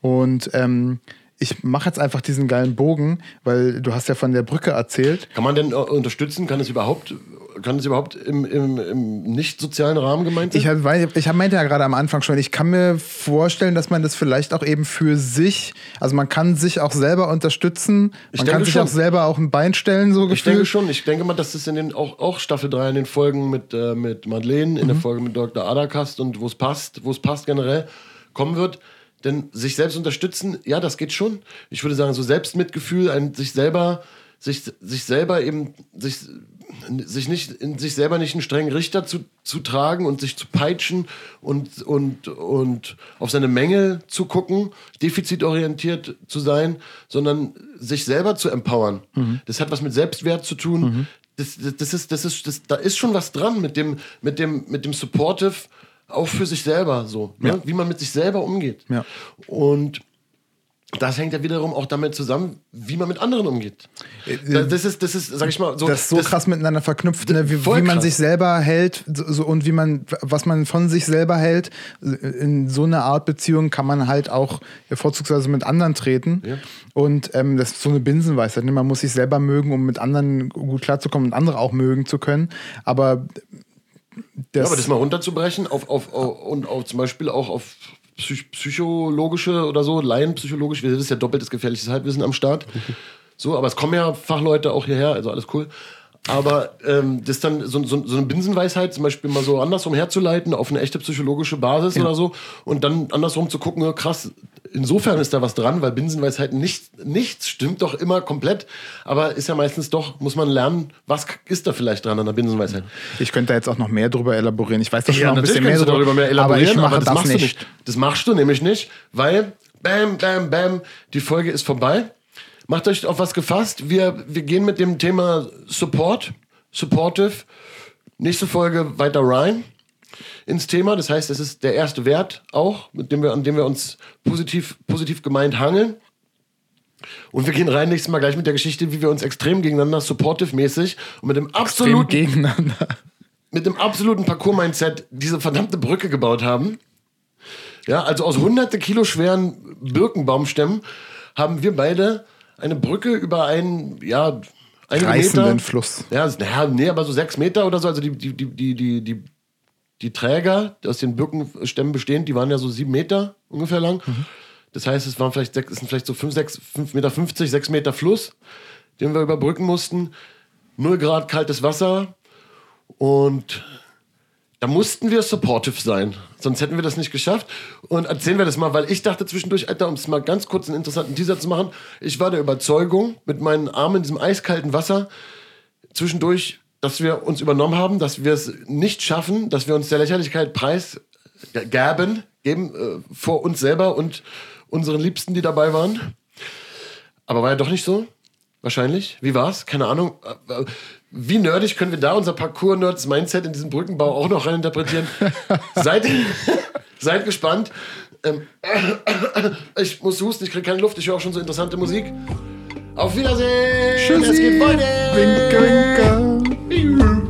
Und ähm, ich mache jetzt einfach diesen geilen Bogen, weil du hast ja von der Brücke erzählt. Kann man denn äh, unterstützen? Kann es überhaupt, kann es überhaupt im, im, im nicht sozialen Rahmen gemeint sein? Ich, hab, ich hab- meinte ja gerade am Anfang schon, ich kann mir vorstellen, dass man das vielleicht auch eben für sich, also man kann sich auch selber unterstützen, Ich man denke kann sich schon. auch selber auch ein Bein stellen, so Ich denke schon. Ich denke mal, dass das in den auch, auch Staffel 3 in den Folgen mit, äh, mit Madeleine, in der Folge mit Dr. Adakast und wo es passt, wo es passt generell, kommen wird. Denn sich selbst unterstützen, ja, das geht schon. Ich würde sagen, so Selbstmitgefühl, ein, sich selber, sich, sich selber eben, sich, sich nicht, in sich selber nicht einen strengen Richter zu, zu tragen und sich zu peitschen und, und, und auf seine Mängel zu gucken, defizitorientiert zu sein, sondern sich selber zu empowern. Das hat was mit Selbstwert zu tun. Das, das, das ist, das ist, das, da ist schon was dran mit dem, mit dem, mit dem Supportive, auch für sich selber so, ne? Ja. wie man mit sich selber umgeht. Ja. Und das hängt ja wiederum auch damit zusammen, wie man mit anderen umgeht. Das ist, das ist, sag ich mal, so. das ist so krass miteinander verknüpft, ne? wie, wie man krass. sich selber hält so, und wie man, was man von sich selber hält. In so einer Art Beziehung kann man halt auch vorzugsweise mit anderen treten. Ja. Und ähm, das ist so eine Binsenweisheit. Ne? Man muss sich selber mögen, um mit anderen gut klarzukommen und andere auch mögen zu können. Aber das, Ja, aber das mal runterzubrechen auf, auf, auf, und auf zum Beispiel auch auf psych psychologische oder so, laienpsychologisch, das ist ja doppeltes gefährliches Halbwissen am Start. So, aber es kommen ja Fachleute auch hierher, also alles cool. Aber ähm, das dann so, so, so eine Binsenweisheit zum Beispiel mal so andersrum herzuleiten auf eine echte psychologische Basis oder so und dann andersrum zu gucken, ja, krass, insofern ist da was dran, weil Binsenweisheiten nicht, nichts stimmt doch immer komplett, aber ist ja meistens doch, muss man lernen, was ist da vielleicht dran an der Binsenweisheit. ich könnte da jetzt auch noch mehr drüber elaborieren. Ich weiß doch schon Ja, noch ein bisschen mehr du darüber mehr aber ich elaborieren, mache aber das das machst nicht. du nicht. Das machst du nämlich nicht, weil bam, bam, bam, die Folge ist vorbei. Macht euch auf was gefasst. Wir, wir gehen mit dem Thema Support, Supportive, nächste Folge weiter rein ins Thema. Das heißt, es ist der erste Wert auch, mit dem wir, an dem wir uns positiv, positiv gemeint hangeln. Und wir gehen rein nächstes Mal gleich mit der Geschichte, wie wir uns extrem gegeneinander, supportive-mäßig und mit dem absoluten gegeneinander. mit dem absoluten Parcours-Mindset diese verdammte Brücke gebaut haben. Ja, also aus hunderte Kilo schweren Birkenbaumstämmen haben wir beide eine Brücke über einen, ja, einige Reißenden Meter. Fluss. Ja, naja, nee, aber so sechs Meter oder so. Also die, die, die, die, die, die, Träger, die aus den Birkenstämmen bestehen, die waren ja so sieben Meter ungefähr lang. Das heißt, es waren vielleicht, sechs, es sind vielleicht so fünf, sechs, fünf Meter, 50, sechs Meter Fluss, den wir überbrücken mussten. Null Grad kaltes Wasser. Und da mussten wir supportive sein. Sonst hätten wir das nicht geschafft. Und erzählen wir das mal, weil ich dachte zwischendurch, Alter, um es mal ganz kurz einen interessanten Teaser zu machen, ich war der Überzeugung, mit meinen Armen in diesem eiskalten Wasser, zwischendurch, dass wir uns übernommen haben, dass wir es nicht schaffen, dass wir uns der Lächerlichkeit preisgaben, geben äh, vor uns selber und unseren Liebsten, die dabei waren. Aber war ja doch nicht so. Wahrscheinlich. Wie war's? Keine Ahnung. Wie nerdig können wir da unser Parcours-Nerds-Mindset in diesen Brückenbau auch noch reininterpretieren? seid, seid gespannt. Ähm, ich muss husten, ich kriege keine Luft, ich höre auch schon so interessante Musik. Auf Wiedersehen! Es geht weiter! Winke, winke.